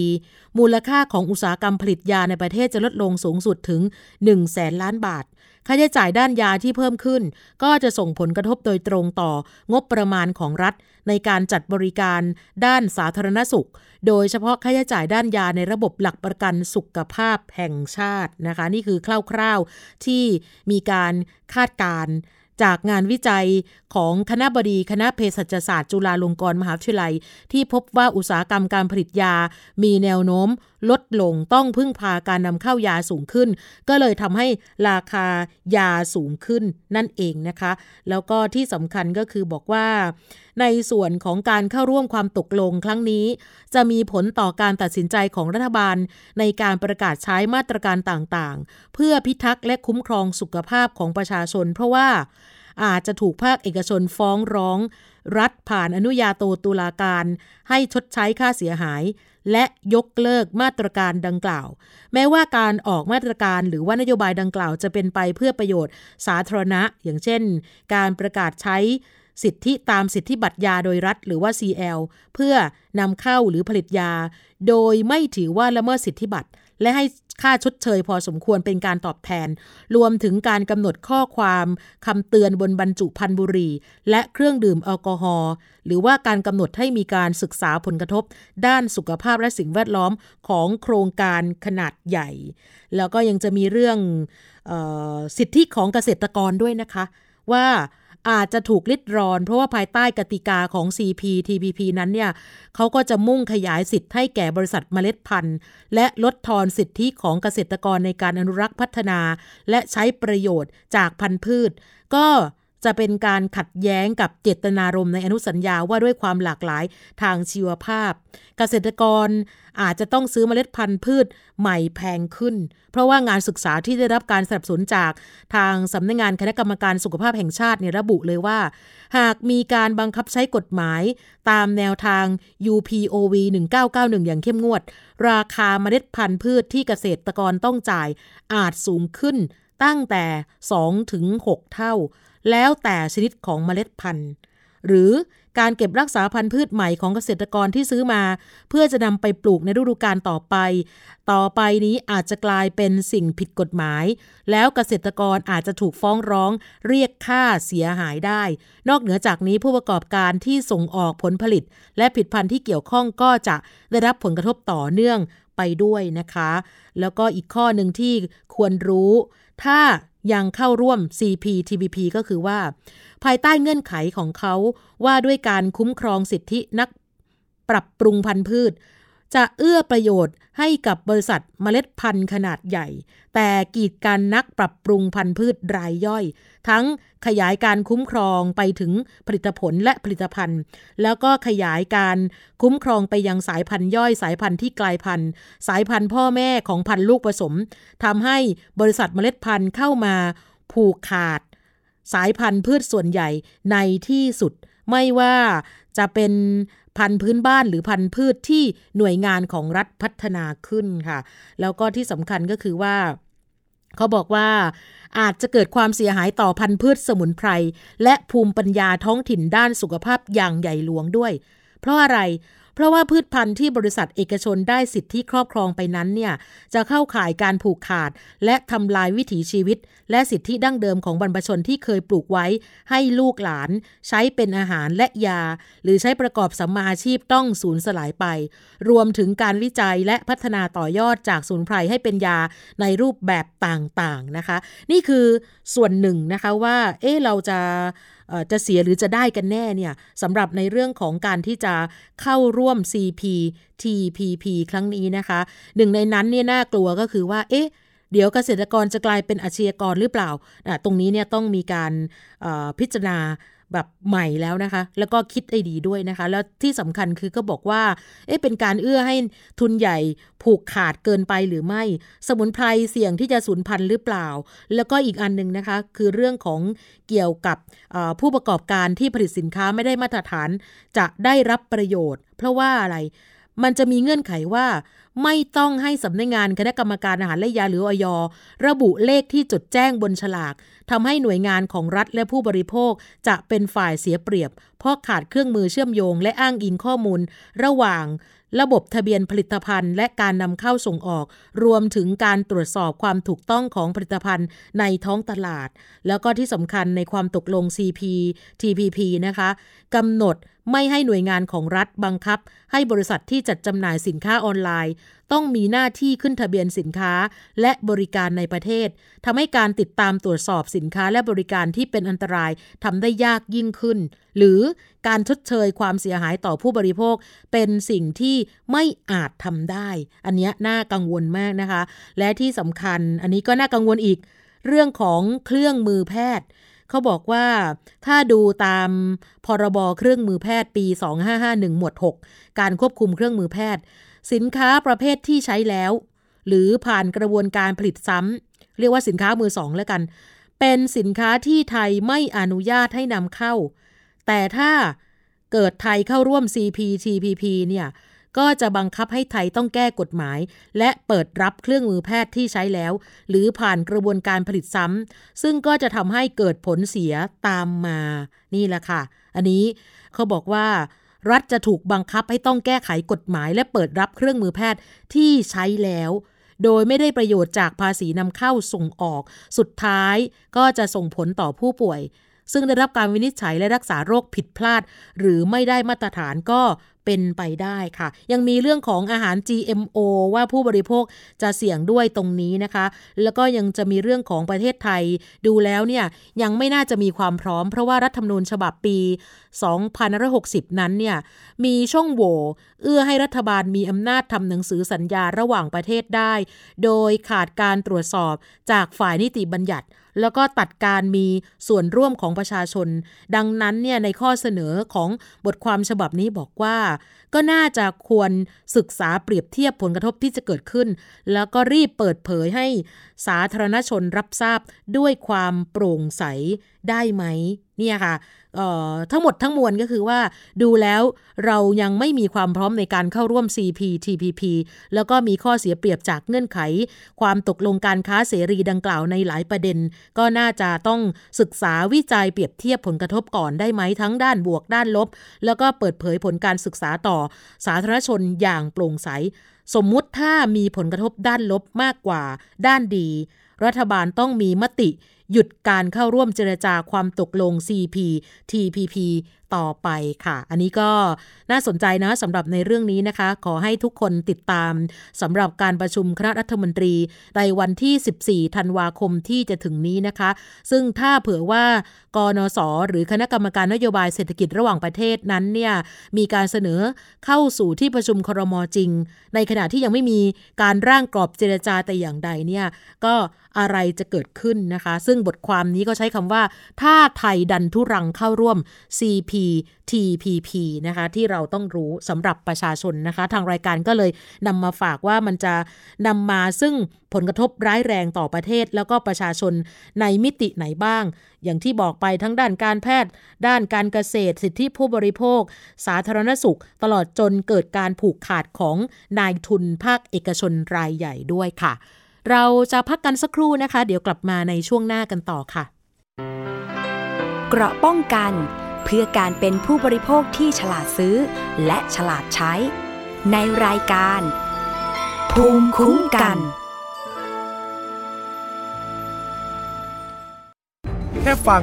มูลค่าของอุตสาหกรรมผลิตยาในประเทศจะลดลงสูงสุดถึง 1 0 0 0 0แสนล้านบาท ค่าใช้จ่ายด้านยาที่เพิ่มขึ้น ก็จะส่งผลกระทบโดยตรงต่องบประมาณของรัฐ ในการจัดบริการด้านสาธารณสุข โดยเฉพาะค่าใช้จ่ายด้านยาในระบบหลักประกันสุขภาพแห่งชาตินะคะ นี่คือคร่าวๆที่มีการคาดการจากงานวิจัยของคณะบดีคณะเภสัชศาสตร์จุฬาลงกรณ์มหาวิทยาลัย ที่พบว่าอุตสาหกรรมการผลิตยา มีแนวโน้ม ลดลงต้องพึ่งพาการนำเข้ายาสูงขึ้น ก็เลยทำให้ราคายาสูงขึ้นนั่นเองนะคะ แล้วก็ที่สำคัญก็คือบอกว่า ในส่วนของการเข้าร่วมความตกลงครั้งนี้ จะมีผลต่อการตัดสินใจของรัฐบาล ในการประกาศใช้มาตรการต่างๆ เพื่อพิทักษ์และคุ้มครองสุขภาพของประชาชน เพราะว่า อาจจะถูกภาคเอกชนฟ้องร้อง รัฐผ่านอนุญาโตตุลาการ ให้ชดใช้ค่าเสียหาย และยกเลิกมาตรการดังกล่าว แม้ว่าการออกมาตรการหรือว่านโยบายดังกล่าวจะเป็นไปเพื่อประโยชน์สาธารณะ อย่างเช่น การประกาศใช้สิทธิตามสิทธิบัตรยาโดยรัฐหรือว่า CL เพื่อนำเข้าหรือผลิตยา โดยไม่ถือว่าละเมิดสิทธิบัตร และให้ค่าชดเชยพอสมควรเป็นการตอบแทน รวมถึงการกำหนดข้อความคำเตือนบนบรรจุพันบุรีและเครื่องดื่มแอลกอฮอล์หรือว่าการกำหนดให้มีการศึกษาผลกระทบ ด้านสุขภาพและสิ่งแวดล้อมของโครงการขนาดใหญ่ แล้วก็ยังจะมีเรื่องออสิทธิของเกษตรกรด้วยนะคะ ว่า อาจจะถูกลิดรอน เพราะว่าภายใต้กติกาของ CPTPP นั้นเนี่ยเขาก็จะมุ่งขยายสิทธิ์ให้แก่บริษัทเมล็ดพันธุ์ และลดทอนสิทธิของเกษตรกรในการอนุรักษ์พัฒนา และใช้ประโยชน์จากพันธุ์พืช ก็ จะเป็นการขัดแย้งกับเจตนารมณ์ในอนุสัญญาว่าด้วยความหลากหลายทางชีวภาพ เกษตรกรอาจจะต้องซื้อเมล็ดพันธุ์พืชใหม่แพงขึ้น เพราะว่างานศึกษาที่ได้รับการสนับสนุนจากทางสำนักงงานคณะกรรมการสุขภาพแห่งชาติเนี่ยระบุเลยว่า หากมีการบังคับใช้กฎหมายตามแนวทาง UPOV 1991 อย่างเข้มงวด ราคาเมล็ดพันธุ์พืชที่เกษตรกรต้องจ่ายอาจสูงขึ้นตั้งแต่ 2 ถึง 6 เท่า แล้วแต่ชนิดของเมล็ดพันธุ์ หรือการเก็บรักษาพันธุ์พืชใหม่ของเกษตรกรที่ซื้อมา เพื่อจะนำไปปลูกในฤดูกาลต่อไป ต่อไปนี้อาจจะกลายเป็นสิ่งผิดกฎหมาย แล้วเกษตรกรอาจจะถูกฟ้องร้องเรียกค่าเสียหายได้ นอกเหนือจากนี้ผู้ประกอบการที่ส่งออกผลผลิต และผลิตภัณฑ์ที่เกี่ยวข้องก็จะได้รับผลกระทบต่อเนื่องไปด้วยนะคะ แล้วก็อีกข้อหนึ่งที่ควรรู้ ถ้า ยังเข้าร่วม CPTPP ก็คือว่า ภายใต้เงื่อนไขของเขาว่าด้วยการคุ้มครองสิทธินักปรับปรุงพันธุ์พืช จะเอื้อประโยชน์ให้กับบริษัทเมล็ดพันธุ์ขนาดใหญ่ แต่กีดการนักปรับปรุงพันธุ์พืชรายย่อย ทั้งขยายการคุ้มครองไปถึงผลิตผลและผลิตภัณฑ์ แล้วก็ขยายการคุ้มครองไปยังสายพันธุ์ย่อยสายพันธุ์ที่กลายพันธุ์ สายพันธุ์พ่อแม่ของพันธุ์ลูกผสมทำให้บริษัทเมล็ดพันธุ์เข้ามาผูกขาด สายพันธุ์พืชส่วนใหญ่ในที่สุดไม่ว่าจะเป็น พันธุ์พื้นบ้านหรือพันธุ์พืชที่หน่วยงานของรัฐพัฒนาขึ้นค่ะ แล้วก็ที่สำคัญก็คือว่าเขาบอกว่าอาจจะเกิดความเสียหายต่อพันธุ์พืชสมุนไพรและภูมิปัญญาท้องถิ่นด้านสุขภาพอย่างใหญ่หลวงด้วย เพราะอะไร เพราะว่าพืชพันธุ์ที่บริษัทเอกชนได้สิทธิครอบครองไปนั้นเนี่ยจะเข้าข่ายการผูกขาด และทำลายวิถีชีวิต และสิทธิดั้งเดิมของบรรพชนที่เคยปลูกไว้ ให้ลูกหลาน ใช้เป็นอาหารและยา หรือใช้ประกอบสัมมาอาชีพต้องสูญสลายไป รวมถึงการวิจัยและพัฒนาต่อยอดจากสูนไพรให้เป็นยาในรูปแบบต่างๆนะคะ นี่คือส่วนหนึ่งนะคะว่าเอ๊เราจะ จะเสียหรือจะได้กันแน่เนี่ยสำหรับในเรื่องของการที่จะเข้าร่วม CPTPP ครั้งนี้นะคะ หนึ่งในนั้นเนี่ยน่ากลัวก็คือว่า เอ๊ะเดี๋ยวเกษตรกรจะกลายเป็นอาชญากรหรือเปล่า ตรงนี้เนี่ยต้องมีการพิจารณา แบบใหม่แล้วนะคะ แล้วก็คิดไอดีด้วยนะคะ แล้วที่สำคัญคือก็บอกว่า เอ๊ะเป็นการเอื้อให้ทุนใหญ่ผูกขาดเกินไปหรือไม่ สมุนไพรเสี่ยงที่จะสูญพันธุ์หรือเปล่า แล้วก็อีกอันหนึ่งนะคะ คือเรื่องของเกี่ยวกับผู้ประกอบการที่ผลิตสินค้าไม่ได้มาตรฐานจะได้รับประโยชน์ เพราะว่าอะไร มันจะมีเงื่อนไขว่า ไม่ต้องให้สำนักงงานคณะกรรมการอาหารและยาหรืออยระบุเลขที่จดแจ้งบนฉลากทำให้หน่วยงานของรัฐและผู้บริโภคจะเป็นฝ่ายเสียเปรียบ เพราะขาดเครื่องมือเชื่อมโยง และอ้างอิงข้อมูล ระหว่างระบบทะเบียนผลิตภัณฑ์ และการนำเข้าส่งออก รวมถึงการตรวจสอบความถูกต้องของผลิตภัณฑ์ในท้องตลาด แล้วก็ที่สำคัญในความตกลง CP TPP นะคะกำหนด ไม่ให้หน่วยงานของรัฐบังคับ ให้บริษัทที่จัดจำหน่ายสินค้าออนไลน์ ต้องมีหน้าที่ขึ้นทะเบียนสินค้าและบริการในประเทศทำให้การติดตามตรวจสอบสินค้าและบริการที่เป็นอันตรายทำได้ยากยิ่งขึ้น หรือการชดเชยความเสียหายต่อผู้บริโภค เป็นสิ่งที่ไม่อาจทำได้ อันนี้น่ากังวลมากนะคะ และที่สำคัญอันนี้ก็น่ากังวลอีก เรื่องของเครื่องมือแพทย์ เขาบอกว่าถ้าดูตามพรบเครื่องมือแพทย์ปี 2551 หมวด 6 การควบคุมเครื่องมือแพทย์ สินค้าประเภทที่ใช้แล้ว หรือผ่านกระบวนการผลิตซ้ำเรียกว่าสินค้ามือสองแล้วกัน เป็นสินค้าที่ไทยไม่อนุญาตให้นำเข้า แต่ถ้าเกิดไทยเข้าร่วม CPTPP เนี่ย ก็จะบังคับให้ไทยต้องแก้กฎหมาย และเปิดรับเครื่องมือแพทย์ที่ใช้แล้ว หรือผ่านกระบวนการผลิตซ้ำซึ่งก็จะทำให้เกิดผลเสียตามมา นี่แหละค่ะ อันนี้เขาบอกว่ารัฐจะถูกบังคับให้ต้องแก้ไขกฎหมาย และเปิดรับเครื่องมือแพทย์ที่ใช้แล้ว โดยไม่ได้ประโยชน์จากภาษีนำเข้าส่งออก สุดท้ายก็จะส่งผลต่อผู้ป่วย ซึ่งได้รับการวินิจฉัยและรักษาโรคผิดพลาด หรือไม่ได้มาตรฐานก็เป็นไปได้ค่ะ ยังมีเรื่องของอาหาร GMO ว่าผู้บริโภคจะเสี่ยงด้วยตรงนี้นะคะ แล้วก็ยังจะมีเรื่องของประเทศไทย ดูแล้วเนี่ยยังไม่น่าจะมีความพร้อม เพราะว่ารัฐธรรมนูญฉบับปี 2560 นั้นเนี่ยมีช่องโหว่เอื้อให้รัฐบาลมีอำนาจทำหนังสือสัญญาระหว่างประเทศได้ โดยขาดการตรวจสอบจากฝ่ายนิติบัญญัติ แล้วก็ตัดการมีส่วนร่วมของประชาชน ดังนั้นเนี่ยในข้อเสนอของบทความฉบับนี้บอกว่า ก็น่าจะควรศึกษาเปรียบเทียบผลกระทบที่จะเกิดขึ้น แล้วก็รีบเปิดเผยให้สาธารณชนรับทราบด้วยความโปร่งใสได้ไหมเนี่ยค่ะ ทั้งหมดทั้งมวลก็คือว่าดูแล้วเรายังไม่มีความพร้อมในการเข้าร่วม CPTPP แล้วก็มีข้อเสียเปรียบจากเงื่อนไข ความตกลงการค้าเสรีดังกล่าวในหลายประเด็น ก็น่าจะต้องศึกษาวิจัยเปรียบเทียบผลกระทบก่อนได้ไหมทั้งด้านบวกด้านลบ แล้วก็เปิดเผยผลการศึกษาต่อสาธารณชนอย่างโปร่งใส สมมุติถ้ามีผลกระทบด้านลบมากกว่าด้านดี รัฐบาลต้องมีมติ หยุดการเข้าร่วมเจรจาความตกลง CPTPP ต่อไปค่ะ อันนี้ก็น่าสนใจนะสำหรับในเรื่องนี้นะคะ ขอให้ทุกคนติดตามสำหรับการประชุมคณะรัฐมนตรีในวันที่ 14 ธันวาคมที่จะถึงนี้นะคะ ซึ่งถ้าเผื่อว่ากนสหรือคณะกรรมการนโยบายเศรษฐกิจระหว่างประเทศนั้นเนี่ยมีการเสนอเข้าสู่ที่ประชุมครมจริง ในขณะที่ยังไม่มีการร่างกรอบเจรจาแต่อย่างใดเนี่ยก็อะไรจะเกิดขึ้นนะคะ ซึ่งบทความนี้ก็ใช้คำว่า ถ้าไทยดันทุรังเข้าร่วม TPP นะคะที่เราต้องรู้สำหรับประชาชนนะคะ ทางรายการก็เลยนำมาฝากว่ามันจะนำมาซึ่งผลกระทบร้ายแรงต่อประเทศ แล้วก็ประชาชนในมิติไหนบ้าง อย่างที่บอกไปทั้งด้านการแพทย์ ด้านการเกษตร สิทธิผู้บริโภค สาธารณสุข ตลอดจนเกิดการผูกขาดของนายทุนภาคเอกชนรายใหญ่ด้วยค่ะ เราจะพักกันสักครู่นะคะ เดี๋ยวกลับมาในช่วงหน้ากันต่อค่ะ เกราะป้องกัน เพื่อการเป็นผู้บริโภคที่ฉลาดซื้อ และฉลาดใช้ ในรายการ ภูมิคุ้มกัน แค่ฟัง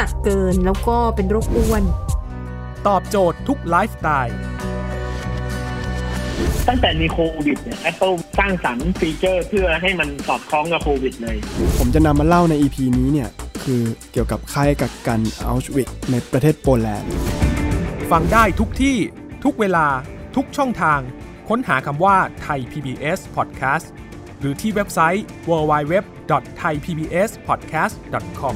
ักเกินแล้วก็เป็นโรคอ้วน ตอบโจทย์ทุกไลฟ์สไตล์ตั้งแต่มีโควิดเนี่ย Apple สร้างสรรค์ฟีเจอร์เพื่อให้มันสอดคล้องกับโควิดเลย ผมจะนำมาเล่าใน EP นี้เนี่ย คือเกี่ยวกับค่ายกักกันอัลชวิกในประเทศโปแลนด์ ฟังได้ทุกที่ทุกเวลาทุกช่องทาง ค้นหาคำว่าไทย PBS Podcast หรือที่เว็บไซต์ www.thaipbspodcast.com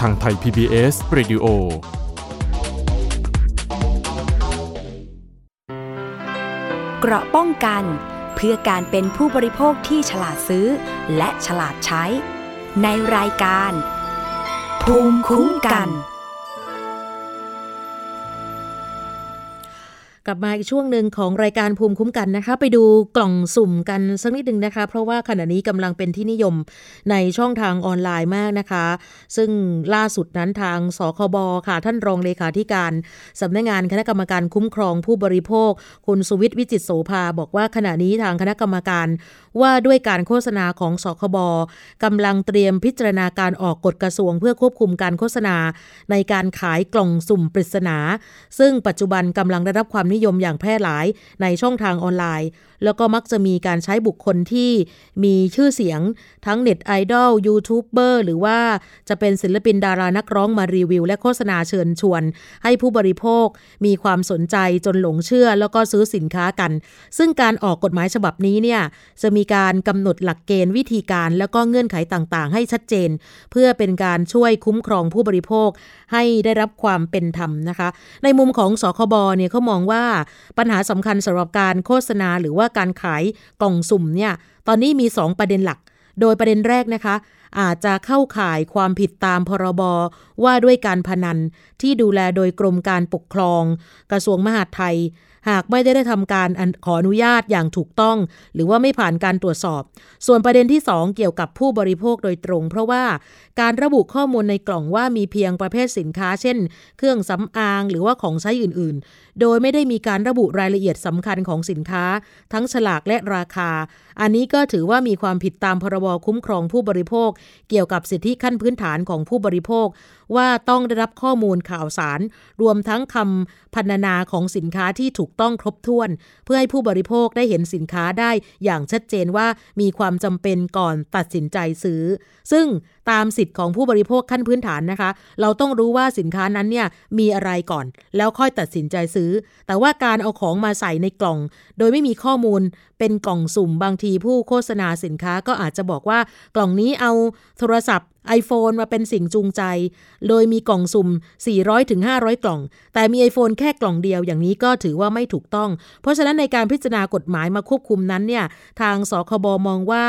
ทางไทย PBS Radio เกราะป้องกัน เพื่อการเป็นผู้บริโภคที่ฉลาดซื้อ และฉลาดใช้ ในรายการ ภูมิคุ้มกัน กลับมาอีกช่วงหนึ่งของรายการภูมิคุ้มกันนะคะ ไปดูกล่องสุ่มกันสักนิดหนึ่งนะคะ เพราะว่าขณะนี้กำลังเป็นที่นิยมในช่องทางออนไลน์มากนะคะ ซึ่งล่าสุดนั้นทางสคบค่ะ ท่านรองเลขาธิการสำนักงงานคณะกรรมการคุ้มครองผู้บริโภค คุณสุวิทย์วิจิตโสภาบอกว่าขณะนี้ทางคณะกรรมการว่าด้วยการโฆษณาของสคบกำลังเตรียมพิจารณาการออกกฎกระทรวง เพื่อควบคุมการโฆษณา ในการขายกล่องสุ่มปริศนา ซึ่งปัจจุบันกำลังได้รับความนินิยมอย่างแพร่หลายในช่องทางออนไลน์ แล้วก็มักจะมีการใช้บุคคลที่มีชื่อเสียงทั้งเน็ตไอดอลยูทูบเบอร์หรือว่าจะเป็นศิลปินดารานักร้องมารีวิว และโฆษณาเชิญชวน ให้ผู้บริโภคมีความสนใจจนหลงเชื่อ แล้วก็ซื้อสินค้ากัน ซึ่งการออกกฎหมายฉบับนี้เนี่ยจะมีการกำหนดหลักเกณฑ์วิธีการ แล้วก็เงื่อนไขต่างๆ ให้ชัดเจน เพื่อเป็นการช่วยคุ้มครองผู้บริโภค ให้ได้รับความเป็นธรรมนะคะ ในมุมของสคบเนี่ยเขามองว่าปัญหาสำคัญสำหรับการโฆษณาหรือว่าการขายกล่องสุ่มเนี่ยตอนนี้มี 2 ประเด็นหลัก โดยประเด็นแรกนะคะ อาจจะเข้าข่ายความผิดตามพรบว่าด้วยการพนันที่ดูแลโดยกรมการปกครอง กระทรวงมหาดไทย หากไม่ได้ทำการขออนุญาตอย่างถูกต้อง หรือว่าไม่ผ่านการตรวจสอบ ส่วนประเด็นที่ 2 เกี่ยวกับผู้บริโภคโดยตรง เพราะว่าการระบุข้อมูลในกล่องว่ามีเพียงประเภทสินค้า เช่น เครื่องสำอางหรือว่าของใช้อื่นๆ โดยไม่ได้มีการระบุรายละเอียดสำคัญของสินค้า ทั้งฉลากและราคา อันนี้ก็ถือว่ามีความผิดตามพรบคุ้มครองผู้บริโภค เกี่ยวกับสิทธิขั้นพื้นฐานของผู้บริโภค ว่าต้องได้รับข้อมูลข่าวสาร รวมทั้งคำพรรณนาของสินค้าที่ถูกต้องครบถ้วน เพื่อให้ผู้บริโภคได้เห็นสินค้าได้อย่างชัดเจนว่ามีความจำเป็นก่อนตัดสินใจซื้อ ซึ่ง ตามสิทธิ์ของผู้บริโภคขั้นพื้นฐานนะคะ เราต้องรู้ว่าสินค้านั้นเนี่ยมีอะไรก่อน แล้วค่อยตัดสินใจซื้อ แต่ว่าการเอาของมาใส่ในกล่อง โดยไม่มีข้อมูล เป็นกล่องสุ่มบางทีผู้โฆษณาสินค้าก็อาจจะบอกว่ากล่องนี้เอาโทรศัพท์ iPhone มาเป็นสิ่งจูงใจ โดยมีกล่องสุ่ม 400ถึง500 กล่อง แต่มี iPhone แค่กล่องเดียวอย่างนี้ก็ถือว่าไม่ถูกต้อง เพราะฉะนั้นในการพิจารณากฎหมายมาควบคุมนั้นเนี่ย ทางสคบมองว่า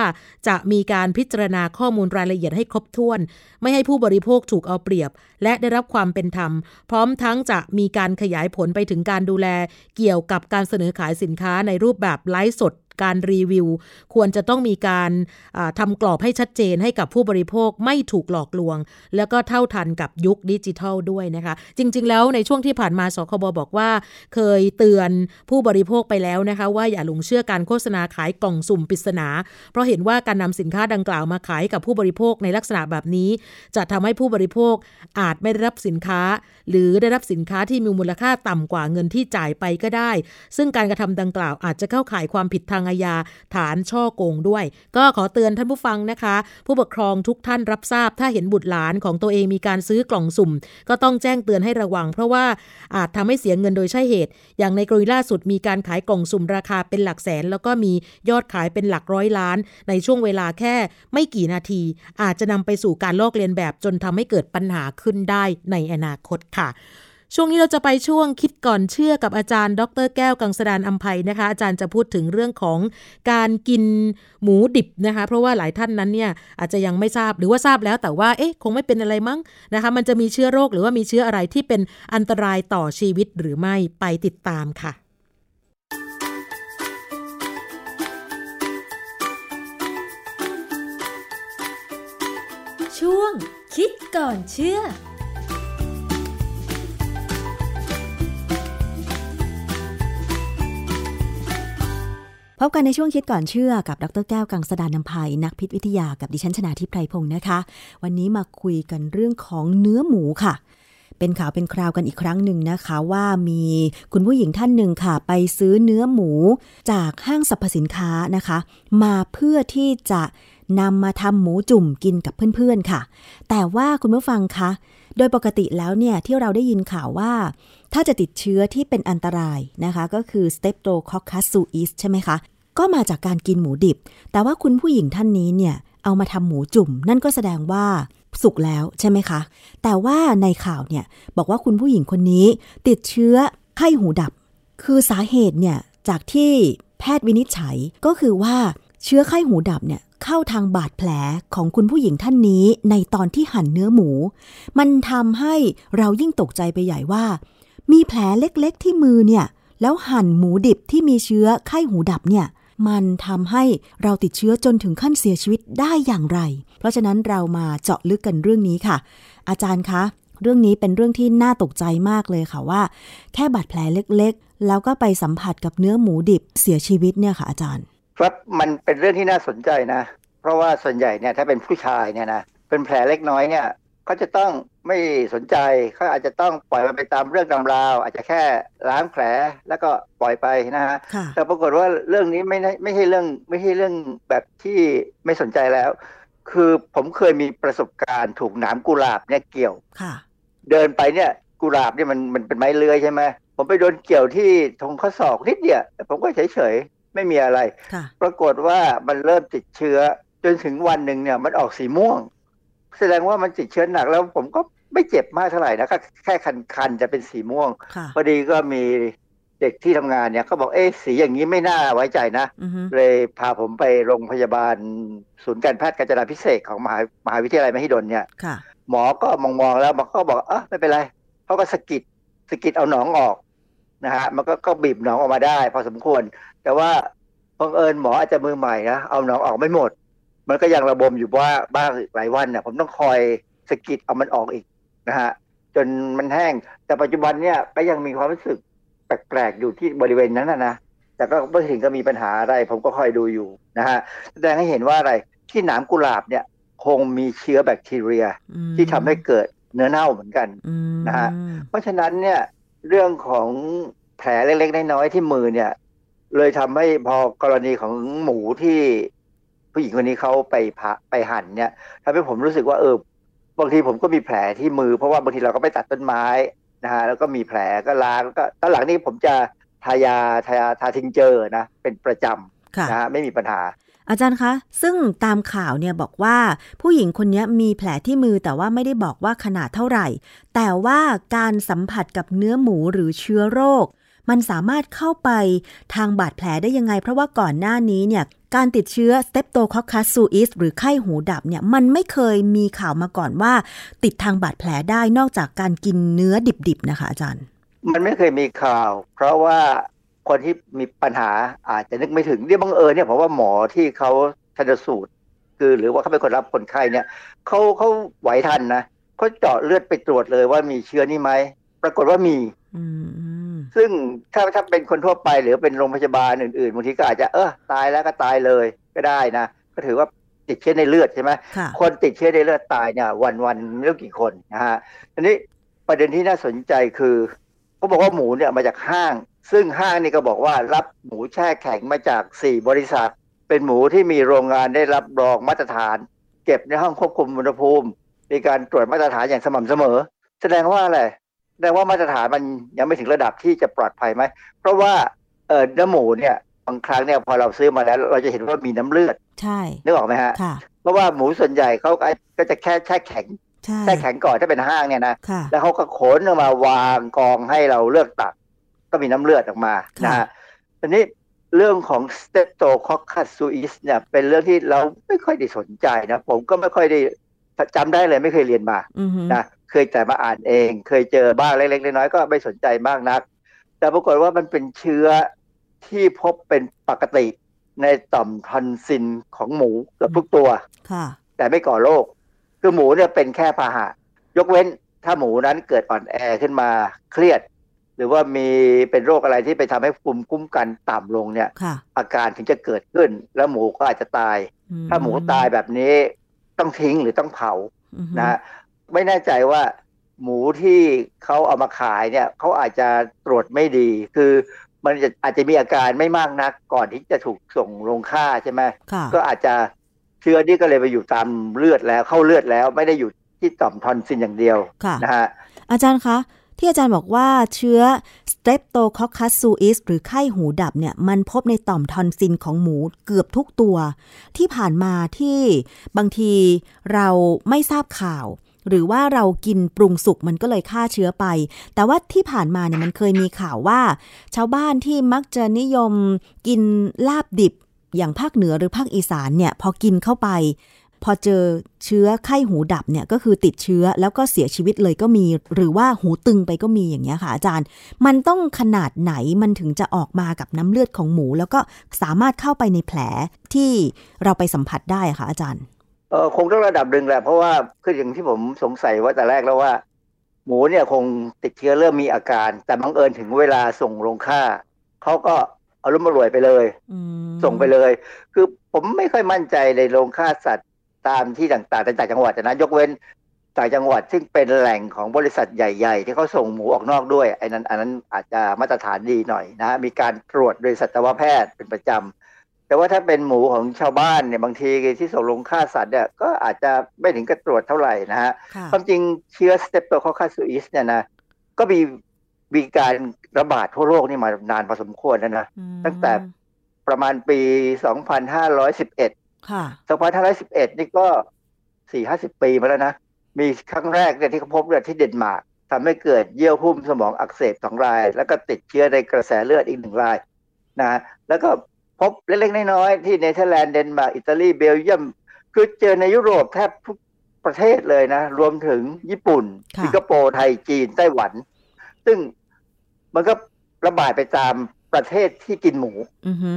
จะมีการพิจารณาข้อมูลรายละเอียดให้ครบถ้วน ไม่ให้ผู้บริโภคถูกเอาเปรียบ และได้รับความเป็นธรรม พร้อมทั้งจะมีการขยายผลไปถึงการดูแล เกี่ยวกับการเสนอขายสินค้าในรูปแบบไลฟ์สด การรีวิว ควรจะต้องมีการทำกรอบให้ชัดเจนให้กับผู้บริโภคไม่ถูกหลอกลวง แล้วก็เท่าทันกับยุคดิจิทัลด้วยนะคะ จริง ๆ แล้วในช่วงที่ผ่านมาสคบบอกว่า เคยเตือนผู้บริโภคไปแล้วนะคะ ว่าอย่าหลงเชื่อการโฆษณาขายกล่องสุ่มปริศนา เพราะเห็นว่าการนำสินค้าดังกล่าวมาขายกับผู้บริโภคในลักษณะแบบนี้ จะทำให้ผู้บริโภคอาจไม่ได้รับสินค้า หรือได้รับสินค้าที่มีมูลค่าต่ำกว่าเงินที่จ่ายไปก็ได้ ซึ่งการกระทำดังกล่าวอาจจะเข้าข่ายความผิดทางอาญาฐานช่อโกงด้วย ก็ขอเตือนท่านผู้ฟังนะคะ ผู้ปกครองทุกท่านรับทราบ ถ้าเห็นบุตรหลานของตัวเองมีการซื้อกล่องสุ่ม ก็ต้องแจ้งเตือนให้ระวัง เพราะว่าอาจทำให้เสียเงินโดยใช่เหตุ อย่างในกรณีล่าสุดมีการขายกล่องสุ่มราคาเป็นหลักแสน แล้วก็มียอดขายเป็นหลักร้อยล้าน ในช่วงเวลาแค่ไม่กี่นาที อาจจะนำไปสู่การลอกเลียนแบบจนทำให้เกิดปัญหาขึ้นได้ในอนาคตค่ะ ช่วงนี้เราจะไปช่วงคิดก่อนเชื่อกับอาจารย์ ดรแก้วกังสดานอัมภัยนะคะ อาจารย์จะพูดถึงเรื่องของการกินหมูดิบนะคะ เพราะว่าหลายท่านนั้นเนี่ยอาจจะยังไม่ทราบหรือว่าทราบแล้วแต่ว่าเอ๊ะคงไม่เป็นอะไรมั้งนะคะ มันจะมีเชื้อโรคหรือว่ามีเชื้ออะไรที่เป็นอันตรายต่อชีวิตหรือไม่ไปติดตามค่ะช่วงคิดก่อนเชื่อ พบกันในช่วงคิดก่อนเชื่อกับดรแก้วกังสดานนภัยนักพิษวิทยากับดิฉันชนาทิพไพรพงศ์นะคะ วันนี้มาคุยกันเรื่องของเนื้อหมูค่ะ เป็นข่าวเป็นคราวกันอีกครั้งหนึ่งนะคะ ว่ามีคุณผู้หญิงท่านหนึ่งค่ะ ไปซื้อเนื้อหมูจากห้างสรรพสินค้านะคะ มาเพื่อที่จะนำมาทำหมูจุ่มกินกับเพื่อนๆค่ะ แต่ว่าคุณผู้ฟังคะ โดยปกติแล้วเนี่ยที่เราได้ยินข่าวว่า ถ้าจะติดเชื้อที่เป็นอันตรายนะคะ ก็คือ Streptococcus suis ใช่ไหมคะ ก็มาจากการกินหมูดิบ แต่ว่าคุณผู้หญิงท่านนี้เนี่ย เอามาทำหมูจุ่ม นั่นก็แสดงว่าสุกแล้วใช่ไหมคะ แต่ว่าในข่าวเนี่ย บอกว่าคุณผู้หญิงคนนี้ ติดเชื้อไข้หูดับ คือสาเหตุเนี่ย จากที่แพทย์วินิจฉัยก็คือว่าเชื้อไข้หูดับเนี่ยเข้าทางบาดแผลของคุณผู้หญิงท่านนี้ในตอนที่หั่นเนื้อหมู มันทำให้เรายิ่งตกใจไปใหญ่ว่า มีแผลเล็กๆที่มือเนี่ย แล้วหั่นหมูดิบที่มีเชื้อไข้หูดับเนี่ย มันทำให้เราติดเชื้อจนถึงขั้นเสียชีวิตได้อย่างไร เพราะฉะนั้นเรามาเจาะลึกกันเรื่องนี้ค่ะ อาจารย์คะ เรื่องนี้เป็นเรื่องที่น่าตกใจมากเลยค่ะว่า แค่บาดแผลเล็กๆ แล้วก็ไปสัมผัสกับเนื้อหมูดิบเสียชีวิตเนี่ยค่ะอาจารย์ ครับมันเป็นเรื่องที่น่าสนใจนะ เพราะว่าส่วนใหญ่เนี่ยถ้าเป็นผู้ชายเนี่ยนะเป็นแผลเล็กน้อยเนี่ยเขาจะต้อง ไม่สนใจเขาอาจจะต้องปล่อยมันไปตามเรื่องตามราว อาจจะแค่ล้างแผลแล้วก็ปล่อยไปนะฮะค่ะแต่ปรากฏว่าเรื่องนี้ไม่ได้ไม่ใช่เรื่องไม่ใช่เรื่องแบบที่ไม่สนใจแล้ว คือผมเคยมีประสบการณ์ถูกหนามกุหลาบเนี่ยเกี่ยวค่ะเดินไปเนี่ยกุหลาบเนี่ยมันมันเป็นไม้เลื้อยใช่ไหมผมไปโดนเกี่ยวที่ทงข้อศอกนิดเดียวแต่ผมก็เฉยๆไม่มีอะไรค่ะปรากฏว่ามันเริ่มติดเชื้อจนถึงวันหนึ่งเนี่ยมันออกสีม่วง แสดงว่ามันติดเชื้อหนักแล้วผมก็ ไม่เจ็บมากเท่าไหร่นะแค่แค่คันๆจะเป็นสีม่วง ค่ะ พอดีก็มีเด็กที่ทำงานเนี่ยเขาบอกเอ๊ะสีอย่างนี้ไม่น่าไว้ใจนะ อือฮึเลยพาผมไปโรงพยาบาลศูนย์การแพทย์กาญจนาพิเศษกของมหามหาวิทยาลัยมหิดลเนี่ย ค่ะ หมอก็มองมองๆแล้วหมอก็บอกเออไม่เป็นไรเขาก็สะกิดสะกิดเอาหนองออกนะฮะมันก็ก็บีบหนองออกมาได้ พอสมควร แต่ว่าบังเอิญหมออาจจะมือใหม่นะเอาหนองออกไม่หมด มันก็ยังระบมอยู่ว่าบ้างหลายวันน่ะผมต้องคอยสะกิดเอามันออกอีก นะฮะจนมันแห้ง แต่ปัจจุบันเนี่ยก็ยังมีความรู้สึกแปลกๆอยู่ที่บริเวณนั้นนะนะแต่ก็ไม่ถึงก็มีปัญหาอะไร ผมก็คอยดูอยู่นะฮะแสดงให้เห็นว่าอะไรที่หนามกุหลาบเนี่ยคงมีเชื้อแบคทีเรียที่ทำให้เกิดเนื้อเน่าเหมือนกันนะฮะเพราะฉะนั้นเนี่ยเรื่องของแผลเล็กๆน้อยๆที่มือเนี่ย เลยทำให้พอกรณีของหมูที่ผู้หญิงคนนี้เขาไปพะไปหั่นเนี่ยทำให้ผมรู้สึกว่าเออ บางทีผมก็มีแผลที่มือ เพราะว่าบางทีเราก็ไปตัดต้นไม้นะฮะแล้วก็มีแผลก็ล้างแล้วก็ตอนหลังนี้ผมจะทายาทายาทาทิงเจอร์นะ เป็นประจค่ะำนะฮะไม่มีปัญหา อาจารย์คะ ซึ่งตามข่าวเนี่ยบอกว่าผู้หญิงคนนี้มีแผลที่มือแต่ว่าไม่ได้บอกว่าขนาดเท่าไหร่ แต่ว่าการสัมผัสกับเนื้อหมูหรือเชื้อโรค มันสามารถเข้าไปทางบาดแผลได้ยังไง เพราะว่าก่อนหน้านี้เนี่ยการติดเชื้อ Streptococcus suis หรือไข้หูดับเนี่ยมันไม่เคยมีข่าวมาก่อนว่า ติดทางบาดแผลได้นอกจากการกินเนื้อดิบๆนะคะอาจารย์ มันไม่เคยมีข่าว เพราะว่าคนที่มีปัญหาอาจจะนึกไม่ถึงเนี่ยบังเอิญเนี่ยผมว่าหมอที่เขาชันสูตร คือหรือว่าเขาเป็นคนรับคนไข้เนี่ยเขาเขาไหวทันนะเขาเจาะเลือดไปตรวจเลยว่ามีเชื้อนี่ไหมปรากฏว่ามี ซึ่งถ้าถ้าเป็นคนทั่วไปหรือเป็นโรงพยาบาลอื่นๆบางทีก็อาจจะเออตายแล้วก็ตายเลยก็ได้นะ ก็ถือว่าติดเชื้อในเลือดใช่ไหมค่ะคนติดเชื้อในเลือดตายเนี่ยวันวันๆไม่รู้กี่คนนะฮะทีนี้ประเด็นที่น่าสนใจคือเขาบอกว่าหมูเนี่ยมาจากห้าง ซึ่งห้างนี่ก็บอกว่ารับหมูแช่แข็งมาจากสี่บริษัท เป็นหมูที่มีโรงงานได้รับรองมาตรฐาน เก็บในห้องควบคุมอุณหภูมิ มีการตรวจมาตรฐานอย่างสม่ำเสมอ แสดงว่าอะไร แสดงว่ามาตรฐานมันยังไม่ถึงระดับที่จะปลอดภัยไหม เพราะว่าเออเนื้อหมูเนี่ยบางครั้งเนี่ยพอเราซื้อมาแล้ว เราจะเห็นว่ามีน้ำเลือด ใช่นึกออกไหมฮะค่ะเพราะว่าหมูส่วนใหญ่เขาก็จะแค่แช่แข็งใช่แช่แข็งก่อนถ้าเป็นห้างเนี่ยนะค่ะแล้วเขาก็ขนออกมาวางกองให้เราเลือกตัก ก็มีน้ำเลือดออกมานะฮะทีนี้เรื่องของ Streptococcus suis เนี่ยเป็นเรื่องที่เราไม่ค่อยได้สนใจนะ ผมก็ไม่ค่อยได้จำได้เลยไม่เคยเรียนมาอือฮึนะ เคยแต่มาอ่านเอง เคยเจอบ้างเล็กๆน้อยๆก็ไม่สนใจมากนัก แต่ปรากฏว่ามันเป็นเชื้อที่พบเป็นปกติในต่อมทอนซิลของหมูเกือบทุกตัวค่ะแต่ไม่ก่อโรคคือหมูเนี่ยเป็นแค่พาหะ ยกเว้นถ้าหมูนั้นเกิดอ่อนแอขึ้นมาเครียด หรือว่ามีเป็นโรคอะไรที่ไปทำให้ภูมิคุ้มกันต่ำลงเนี่ยค่ะอาการถึงจะเกิดขึ้น แล้วหมูก็อาจจะตายอืมถ้าหมูตายแบบนี้ต้องทิ้งหรือต้องเผาอือฮึนะฮะ ไม่แน่ใจว่าหมูที่เขาเอามาขายเนี่ยเขาอาจจะตรวจไม่ดี คือมันจะอาจจะมีอาการไม่มากนัก ก่อนที่จะถูกส่งลงฆ่าใช่ไหมค่ะก็อาจจะเชื้อนี่ก็เลยไปอยู่ตามเลือดแล้วเข้าเลือดแล้ว ไม่ได้อยู่ที่ต่อมทอนซิลอย่างเดียวค่ะนะฮะอาจารย์คะที่อาจารย์บอกว่าเชื้อ Streptococcus suis หรือไข้หูดับเนี่ยมันพบในต่อมทอนซิลของหมูเกือบทุกตัว ที่ผ่านมาที่บางทีเราไม่ทราบข่าว หรือว่าเรากินปรุงสุกมันก็เลยฆ่าเชื้อไป แต่ว่าที่ผ่านมาเนี่ยมันเคยมีข่าวว่า ชาวบ้านที่มักจะนิยมกินลาบดิบอย่างภาคเหนือหรือภาคอีสานเนี่ยพอกินเข้าไป พอเจอเชื้อไข้หูดับเนี่ยก็คือติดเชื้อแล้วก็เสียชีวิตเลยก็มี หรือว่าหูตึงไปก็มีอย่างเงี้ยค่ะอาจารย์ มันต้องขนาดไหนมันถึงจะออกมากับน้ำเลือดของหมู แล้วก็สามารถเข้าไปในแผลที่เราไปสัมผัสได้ค่ะอาจารย์ เออคงต้องระดับหนึ่งแหละเพราะว่าคืออย่างที่ผมสงสัยว่าแต่แรกแล้วว่า หมูเนี่ยคงติดเชื้อเริ่มมีอาการ แต่บังเอิญถึงเวลาส่งลงค่าเขาก็เอารุ่มมารวยไปเลยส่งไปเลย คือผมไม่ค่อยมั่นใจในโรงฆ่าสัตว์ตามที่ต่างๆในต่างจังหวัดนะยกเว้นต่างจังหวัดซึ่งเป็นแหล่งของบริษัทใหญ่ ๆ ที่เขาส่งหมูออกนอกด้วยไอ้นั้นอันนั้นอาจจะมาตรฐานดีหน่อยนะมีการตรวจโดยสัตวแพทย์เป็นประจำ แต่ว่าถ้าเป็นหมูของชาวบ้านเนี่ยบางทีที่ส่งโรงฆ่าสัตว์เนี่ยก็อาจจะไม่ถึงกับตรวจเท่าไหร่นะฮะความจริงเชื้อ Streptococcus suis เนี่ยนะก็มีมีการระบาดทั่วโลกนี่มานานพอสมควรแล้วนะ ตั้งแต่ประมาณปี 2511 ค่ะ 2511 นี่ก็ 4-50 ปีมาแล้วนะ มีครั้งแรกเนี่ยที่เขาพบเนี่ยที่เดนมาร์กทำให้เกิดเยื่อหุ้มสมองอักเสบสองราย แล้วก็ติดเชื้อในกระแสเลือดอีกหนึ่งรายนะแล้วก็ พบเล็กๆน้อยๆที่เนเธอร์แลนด์เดนมาร์กอิตาลีเบลเยียม คือเจอในยุโรปแทบทุกประเทศเลยนะ รวมถึงญี่ปุ่น สิงคโปร์ไทยจีนไต้หวัน ซึ่งมันก็ระบาดไปตามประเทศที่กินหมูอือฮึ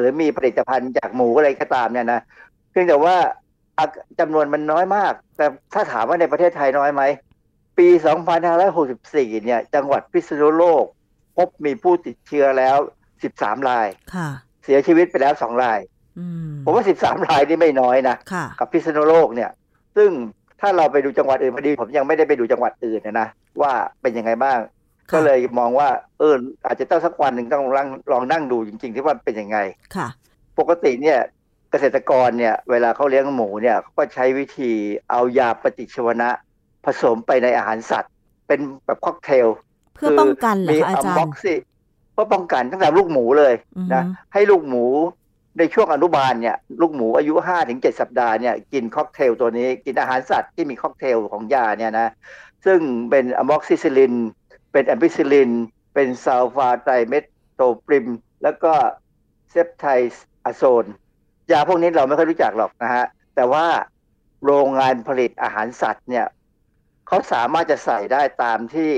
หรือมีผลิตภัณฑ์จากหมูอะไรก็ตามเนี่ยนะเพียงแต่ว่าจำนวนมันน้อยมาก แต่ถ้าถามว่าในประเทศไทยน้อยไหม ปี 2564 เนี่ย จังหวัดพิษณุโลก พบมีผู้ติดเชื้อแล้ว 13 รายค่ะเสียชีวิตไปแล้ว2รายอืมผมว่า13รายนี่ไม่น้อยนะค่ะกับพิษณุโลกเนี่ย ซึ่งถ้าเราไปดูจังหวัดอื่นพอดี ผมยังไม่ได้ไปดูจังหวัดอื่นนะนะว่าเป็นยังไงบ้าง ก็เลยมองว่าเอออาจจะต้องสักวันหนึ่งต้องลองลองนั่งดูจริง ๆ ที่ว่าเป็นยังไงค่ะ ปกติเนี่ยเกษตรกรเนี่ย เวลาเขาเลี้ยงหมูเนี่ยเขาก็ใช้วิธีเอายาปฏิชีวนะ ผสมไปในอาหารสัตว์ เป็นแบบค็อกเทล เพื่อป้องกันเหรอมีคะอาจารบ็อ กย์ซิเพื่อป้องกันตั้งแต่ลูกหมูเลยอือฮึนะให้ลูกหมูในช่วงอนุบาลเนี่ยลูกหมูอายุห้าถึงเจ็ดสัปดาห์เนี่ยกินค็อกเทลตัวนี้กินอาหารสัตว์ที่มีค็อกเทลของยาเนี่ยนะซึ่งเป็น amoxicillin เป็น ampicillin เป็น sulfa trimethoprim แล้วก็เซปไทอะโซน ยาพวกนี้เราไม่ค่อยรู้จักหรอกนะฮะ แต่ว่าโรงงานผลิตอาหารสัตว์เนี่ยเขาสามารถจะใส่ได้ตามที่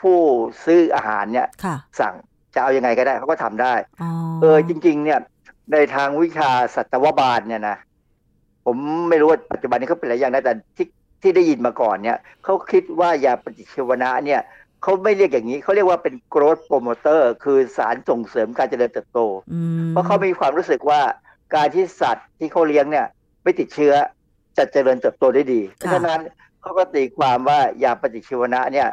ผู้ซื้ออาหารเนี่ยค่ะสั่ง จะเอายังไงก็ได้เขาก็ทำได้อ๋อเออจริง ๆ เนี่ย ในทางวิชาสัตวบาลเนี่ยนะผมไม่รู้ว่าปัจจุบันนี้เขาเป็นอะไรอย่างนะแต่ที่ที่ได้ยินมาก่อนเนี่ยเขาคิดว่ายาปฏิชีวนะเนี่ยเขาไม่เรียกอย่างนี้เขาเรียกว่าเป็น growth promoter คือสารส่งเสริมการเจริญเติบโตอืมเพราะเขามีความรู้สึกว่าการที่สัตว์ที่เขาเลี้ยงเนี่ย ไม่ติดเชื้อจะเจริญเติบโตได้ดี เพราะฉะนั้นเขาก็ตีความว่ายาปฏิชีวนะเนี่ย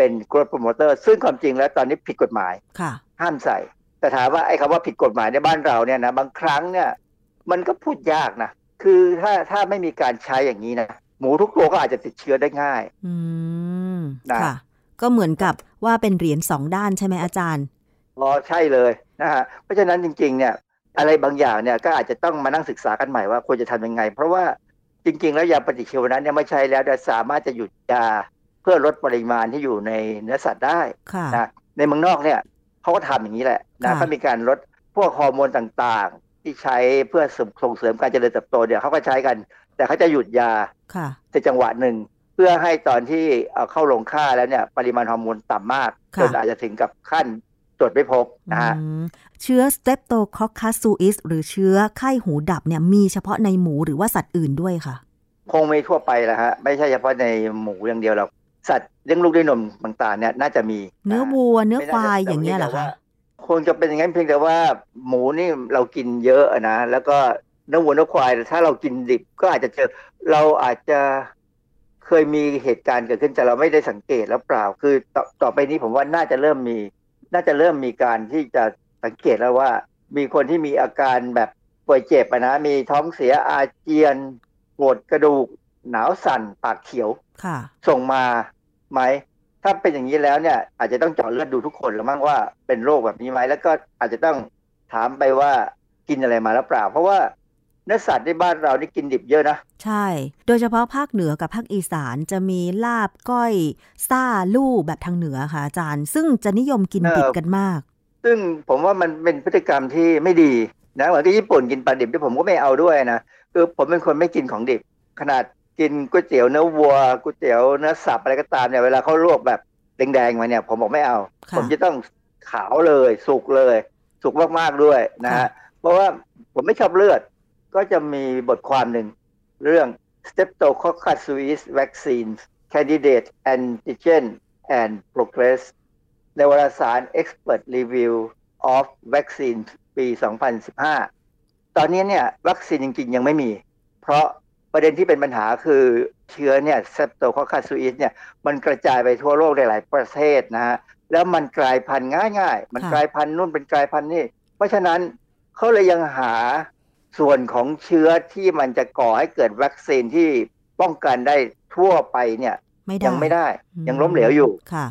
เป็น growth promoter ซึ่งความจริงแล้วตอนนี้ผิดกฎหมายค่ะห้ามใส่ แต่ถามว่าไอ้คำว่าผิดกฎหมายในบ้านเราเนี่ยนะบางครั้งเนี่ยมันก็พูดยากนะ คือถ้าถ้าไม่มีการใช้อย่างนี้นะหมูทุกตัวก็อาจจะติดเชื้อได้ง่ายอืมนะค่ะก็เหมือนกับว่าเป็นเหรียญสองด้านใช่ไหมอาจารย์อ๋อใช่เลยนะฮะเพราะฉะนั้นจริง ๆ เนี่ย อะไรบางอย่างเนี่ยก็อาจจะต้องมานั่งศึกษากันใหม่ว่าควรจะทำยังไง เพราะว่าจริง ๆ แล้วยาปฏิชีวนะเนี่ยไม่ใช่แล้วแต่สามารถจะหยุดยา เพื่อลดปริมาณที่อยู่ในเนื้อสัตว์ได้ค่ะนะในเมืองนอกเนี่ยเขาก็ทำอย่างนี้แหละนะค่ะเขามีการลดพวกฮอร์โมนต่างๆ ที่ใช้เพื่อส่งเสริมการเจริญเติบโตเนี่ยเขาก็ใช้กัน แต่เขาจะหยุดยาค่ะในจังหวะหนึ่ง เพื่อให้ตอนที่เอาเข้าลงค่าแล้วเนี่ย ปริมาณฮอร์โมนต่ำมากค่ะจนอาจจะถึงกับขั้นตรวจไม่พบนะฮะอืมเชื้อ Streptococcus suis หรือเชื้อไข้หูดับเนี่ยมีเฉพาะในหมูหรือว่าสัตว์อื่นด้วยค่ะ คงไม่ทั่วไปแหละฮะ ไม่ใช่เฉพาะในหมูอย่างเดียวหรอก สัตว์เลี้ยงลูกด้วยนมต่างๆเนี่ยน่าจะมี เนื้อวัวเนื้อไม่ควายจะอย่างเงี้ยเหรอแต่ว่าคะคงจะเป็นอย่างนั้นเพียงแต่ว่าหมูนี่เรากินเยอะนะแล้วก็เนื้อวัวเนื้อควายถ้าเรากินดิบก็อาจจะเจอเราอาจจะเคยมีเหตุการณ์เกิดขึ้นแต่เราไม่ได้สังเกตแล้วเปล่า คือต่อต่อไปนี้ผมว่าน่าจะเริ่มมี น่าจะเริ่มมีการที่จะสังเกตแล้วว่า มีคนที่มีอาการแบบป่วยเจ็บอะนะมีท้องเสียอาเจียนปวดกระดูก หนาวสั่นปากเขียวค่ะ ส่งมาไหม ถ้าเป็นอย่างนี้แล้วเนี่ย อาจจะต้องเจาะเลือดดูทุกคนแล้วมั้งว่าเป็นโรคแบบนี้ไหมแล้วก็อาจจะต้องถามไปว่ากินอะไรมาแล้วเปล่า เพราะว่าเนื้อสัตว์ในบ้านเรานี่กินดิบเยอะนะ ใช่ โดยเฉพาะภาคเหนือกับภาคอีสานจะมีลาบก้อยซ่าลู่แบบทางเหนือค่ะอาจารย์ ซึ่งจะนิยมกินเออดิบกันมาก ซึ่งผมว่ามันเป็นพฤติกรรมที่ไม่ดีนะเหมือนที่ญี่ปุ่นกินปลาดิบที่ผมก็ไม่เอาด้วยนะคือผมเป็นคนไม่กินของดิบขนาด กินก๋วยเตี๋ยวเนื้อวัวก๋วยเตี๋ยวเนื้อสับอะไรก็ตามเนี่ยเวลาเขาลวกแบบแดงๆมาเนี่ย ผมบอกไม่เอาค่ะผมจะต้องขาวเลย สุกเลย สุกมากๆด้วยนะฮะเพราะว่าผมไม่ชอบเลือด ก็จะมีบทความหนึ่งเรื่อง Streptococcus suis vaccine candidate antigen and progress ในวารสาร Expert Review of Vaccine ปี 2015 ตอนนี้เนี่ยวัคซีนจริงๆ ยังไม่มี เพราะ ประเด็นที่เป็นปัญหาคือเชื้อเนี่ยเซปโตคอคัสซูอิสเนี่ยมันกระจายไปทั่วโลกในหลายประเทศนะฮะแล้วมันกลายพันธุ์ง่ายๆ มันกลายพันธุ์นู่นเป็นกลายพันธุ์นี่ เพราะฉะนั้นเขาเลยยังหาส่วนของเชื้อที่มันจะก่อให้เกิดวัคซีนที่ป้องกันได้ทั่วไปเนี่ยไม่ได้ยังไม่ได้ ยังล้มเหลวอยู่ค่ะ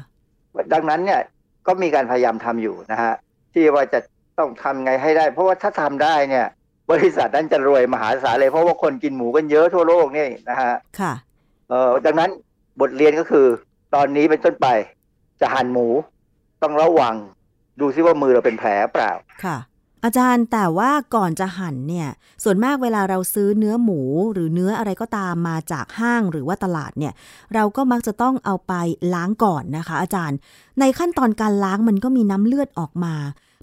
ดังนั้นเนี่ยก็มีการพยายามทำอยู่นะฮะที่ว่าจะต้องทำไงให้ได้ เพราะว่าถ้าทำได้เนี่ย บริษัทนั้นจะรวยมหาศาลเลย เพราะว่าคนกินหมูกันเยอะทั่วโลกนี่นะฮะค่ะเอ่อดังนั้นบทเรียนก็คือ ตอนนี้เป็นต้นไปจะหั่นหมู ต้องระวัง ดูซิว่ามือเราเป็นแผลเปล่าค่ะ อาจารย์แต่ว่าก่อนจะหั่นเนี่ย ส่วนมากเวลาเราซื้อเนื้อหมูหรือเนื้ออะไรก็ตามมาจากห้างหรือว่าตลาดเนี่ย เราก็มักจะต้องเอาไปล้างก่อนนะคะ อาจารย์ ในขั้นตอนการล้างมันก็มีน้ำเลือดออกมา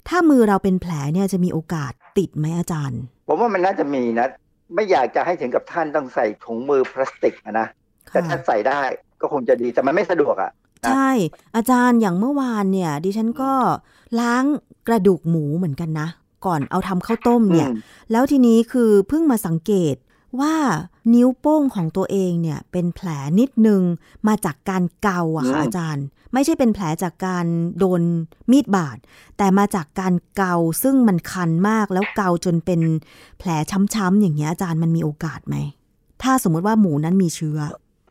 ถ้ามือเราเป็นแผลเนี่ยจะมีโอกาสติดไหมอาจารย์ ผมว่ามันน่าจะมีนะ ไม่อยากจะให้ถึงกับท่านต้องใส่ถุงมือพลาสติกอะนะแต่ถ้าใส่ได้ก็คงจะดีแต่มันไม่สะดวกอะนะใช่ อาจารย์อย่างเมื่อวานเนี่ย ดิฉันก็ล้างกระดูกหมูเหมือนกันนะ ก่อนเอาทำข้าวต้มเนี่ยอืมแล้วทีนี้คือเพิ่งมาสังเกตว่านิ้วโป้งของตัวเองเนี่ย เป็นแผลนิดนึงมาจากการเกาอะค่ะอาจารย์ ไม่ใช่เป็นแผลจากการโดนมีดบาด แต่มาจากการเกาซึ่งมันคันมากแล้วเกาจนเป็นแผลช้ำๆอย่างเงี้ยอาจารย์มันมีโอกาสไหม ถ้าสมมติว่าหมูนั้นมีเชื้อ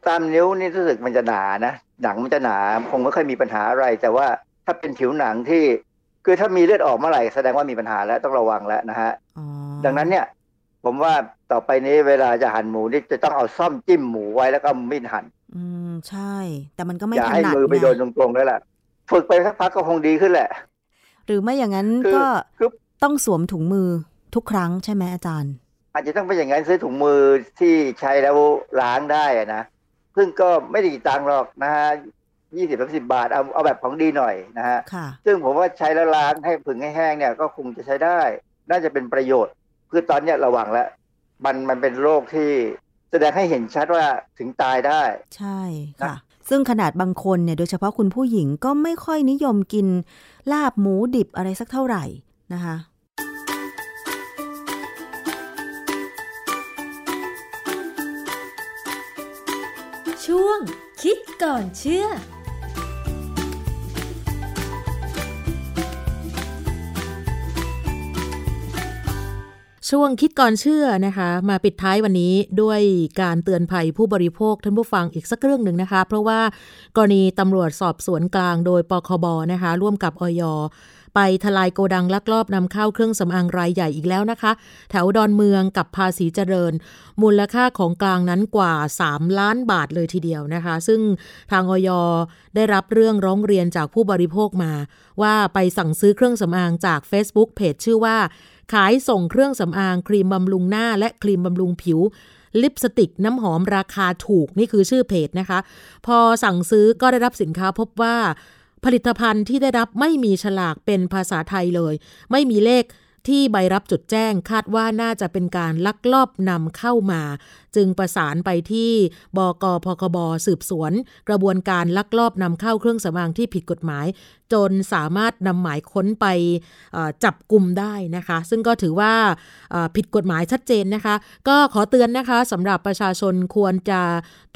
ตามนิ้วนี่รู้สึกมันจะหนานะ หนังมันจะหนาคงไม่ค่อยมีปัญหาอะไร แต่ว่าถ้าเป็นผิวหนังที่คือถ้ามีเลือดออกเมื่อไหร่แสดงว่ามีปัญหาแล้วต้องระวังแล้วนะฮะดังนั้นเนี่ย ผมว่าต่อไปนี้เวลาจะหั่นหมูนี่จะต้องเอาซ่อมจิ้มหมูไว้แล้วก็เอามีดหั่น อืมใช่ แต่มันก็ไม่อย่าถให้นัดมือไปไงโดนตรงๆแล้วล่ะฝึกไปสักพักก็คงดีขึ้นแหละ หรือไม่อย่างนั้นคือก็คือต้องสวมถุงมือทุกครั้งใช่ไหมอาจารย์ อาจจะต้องเป็นอย่างนั้นซื้อถุงมือที่ใช้แล้วล้างได้อะนะซึ่งก็ไม่ได้กี่ตังค์หรอกนะฮะยี่สิบสิบบาทเอาเอาแบบของดีหน่อยนะฮะ ค่ะ ซึ่งผมว่าใช้แล้วล้างให้ผึ่งให้แห้งเนี่ยก็คงจะใช้ได้ น่าจะเป็นประโยชน์ คือตอนเนี้ยระวังแล้ว มันมันเป็นโรคที่ แสดงให้เห็นชัดว่าถึงตายได้ ใช่ค่ะ ซึ่งขนาดบางคนเนี่ยโดยเฉพาะคุณผู้หญิงก็ไม่ค่อยนิยมกิน ลาบหมูดิบอะไรสักเท่าไหร่นะคะช่วงคิดก่อนเชื่อ ช่วงคิดก่อนเชื่อนะคะ มาปิดท้ายวันนี้ด้วยการเตือนภัยผู้บริโภคท่านผู้ฟังอีกสักเรื่องหนึ่งนะคะ เพราะว่ากรณีตำรวจสอบสวนกลางโดยปคบนะคะ ร่วมกับอยไปทลายโกดังลักลอบนำเข้าเครื่องสำอางรายใหญ่อีกแล้วนะคะ แถวดอนเมืองกับภาษีเจริญ มูลค่าของกลางนั้นกว่า 3 ล้านบาทเลยทีเดียวนะคะ ซึ่งทางอยได้รับเรื่องร้องเรียนจากผู้บริโภคมา ว่าไปสั่งซื้อเครื่องสำอางจาก Facebook เพจชื่อว่า ขายส่งเครื่องสำอางครีมบำรุงหน้าและครีมบำรุงผิว ลิปสติกน้ำหอมราคาถูกนี่คือชื่อเพจนะคะ พอสั่งซื้อก็ได้รับสินค้าพบว่า ผลิตภัณฑ์ที่ได้รับไม่มีฉลากเป็นภาษาไทยเลย ไม่มีเลข ที่ใบรับจดแจ้งคาดว่าน่าจะเป็นการลักลอบนำเข้ามา จึงประสานไปที่บกพคบสืบสวน กระบวนการลักลอบนำเข้าเครื่องสำอางที่ผิดกฎหมาย จนสามารถนำหมายค้นไปจับกลุ่มได้นะคะ ซึ่งก็ถือว่าผิดกฎหมายชัดเจนนะคะ ก็ขอเตือนนะคะสำหรับประชาชนควรจะ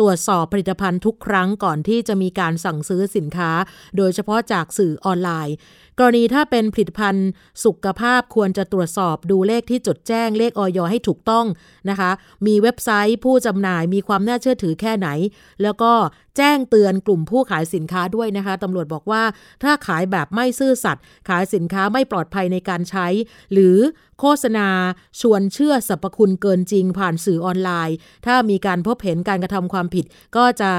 ตรวจสอบผลิตภัณฑ์ทุกครั้งก่อนที่จะมีการสั่งซื้อสินค้า โดยเฉพาะจากสื่อออนไลน์ กรณีถ้าเป็นผลิตภัณฑ์สุขภาพควรจะตรวจสอบดูเลขที่จดแจ้งเลขออยให้ถูกต้องนะคะ มีเว็บไซต์ผู้จำหน่ายมีความน่าเชื่อถือแค่ไหน แล้วก็แจ้งเตือนกลุ่มผู้ขายสินค้าด้วยนะคะตำรวจบอกว่าถ้าขายแบบไม่ซื่อสัตย์ขายสินค้าไม่ปลอดภัยในการใช้ หรือโฆษณาชวนเชื่อสรรพคุณเกินจริงผ่านสื่อออนไลน์ ถ้ามีการพบเห็นการกระทำความผิด ก็จะ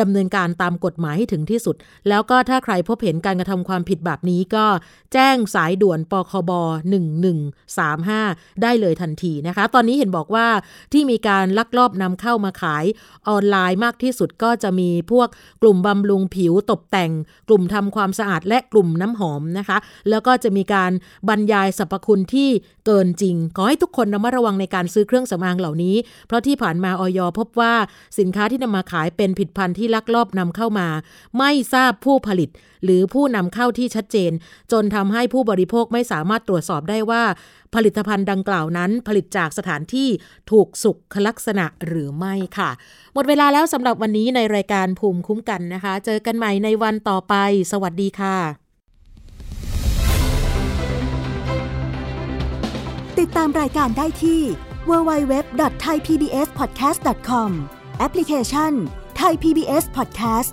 ดำเนินการตามกฎหมายให้ถึงที่สุด แล้วก็ถ้าใครพบเห็นการกระทำความผิดแบบนี้ก็แจ้งสายด่วนปคบ 1135 ได้เลยทันทีนะคะ ตอนนี้เห็นบอกว่าที่มีการลักลอบนำเข้ามาขายออนไลน์มากที่สุดก็จะมีพวกกลุ่มบำรุงผิวตกแต่ง กลุ่มทำความสะอาดและกลุ่มน้ำหอมนะคะ แล้วก็จะมีการบรรยายสรรพคุณที่เกินจริง ขอให้ทุกคนระมัดระวังในการซื้อเครื่องสำอางเหล่านี้ เพราะที่ผ่านมาออยพบว่าสินค้าที่นำมาขายเป็นผิดพันธุ์ที่ลักลอบนำเข้ามา ไม่ทราบผู้ผลิต หรือผู้นำเข้าที่ชัดเจน จนทำให้ผู้บริโภคไม่สามารถตรวจสอบได้ว่า ผลิตภัณฑ์ดังกล่าวนั้น ผลิตจากสถานที่ถูกสุขลักษณะหรือไม่ค่ะ หมดเวลาแล้วสำหรับวันนี้ในรายการภูมิคุ้มกันนะคะ เจอกันใหม่ในวันต่อไป สวัสดีค่ะ ติดตามรายการได้ที่ www.thaipbspodcast.com แอปพลิเคชัน Thai PBS Podcast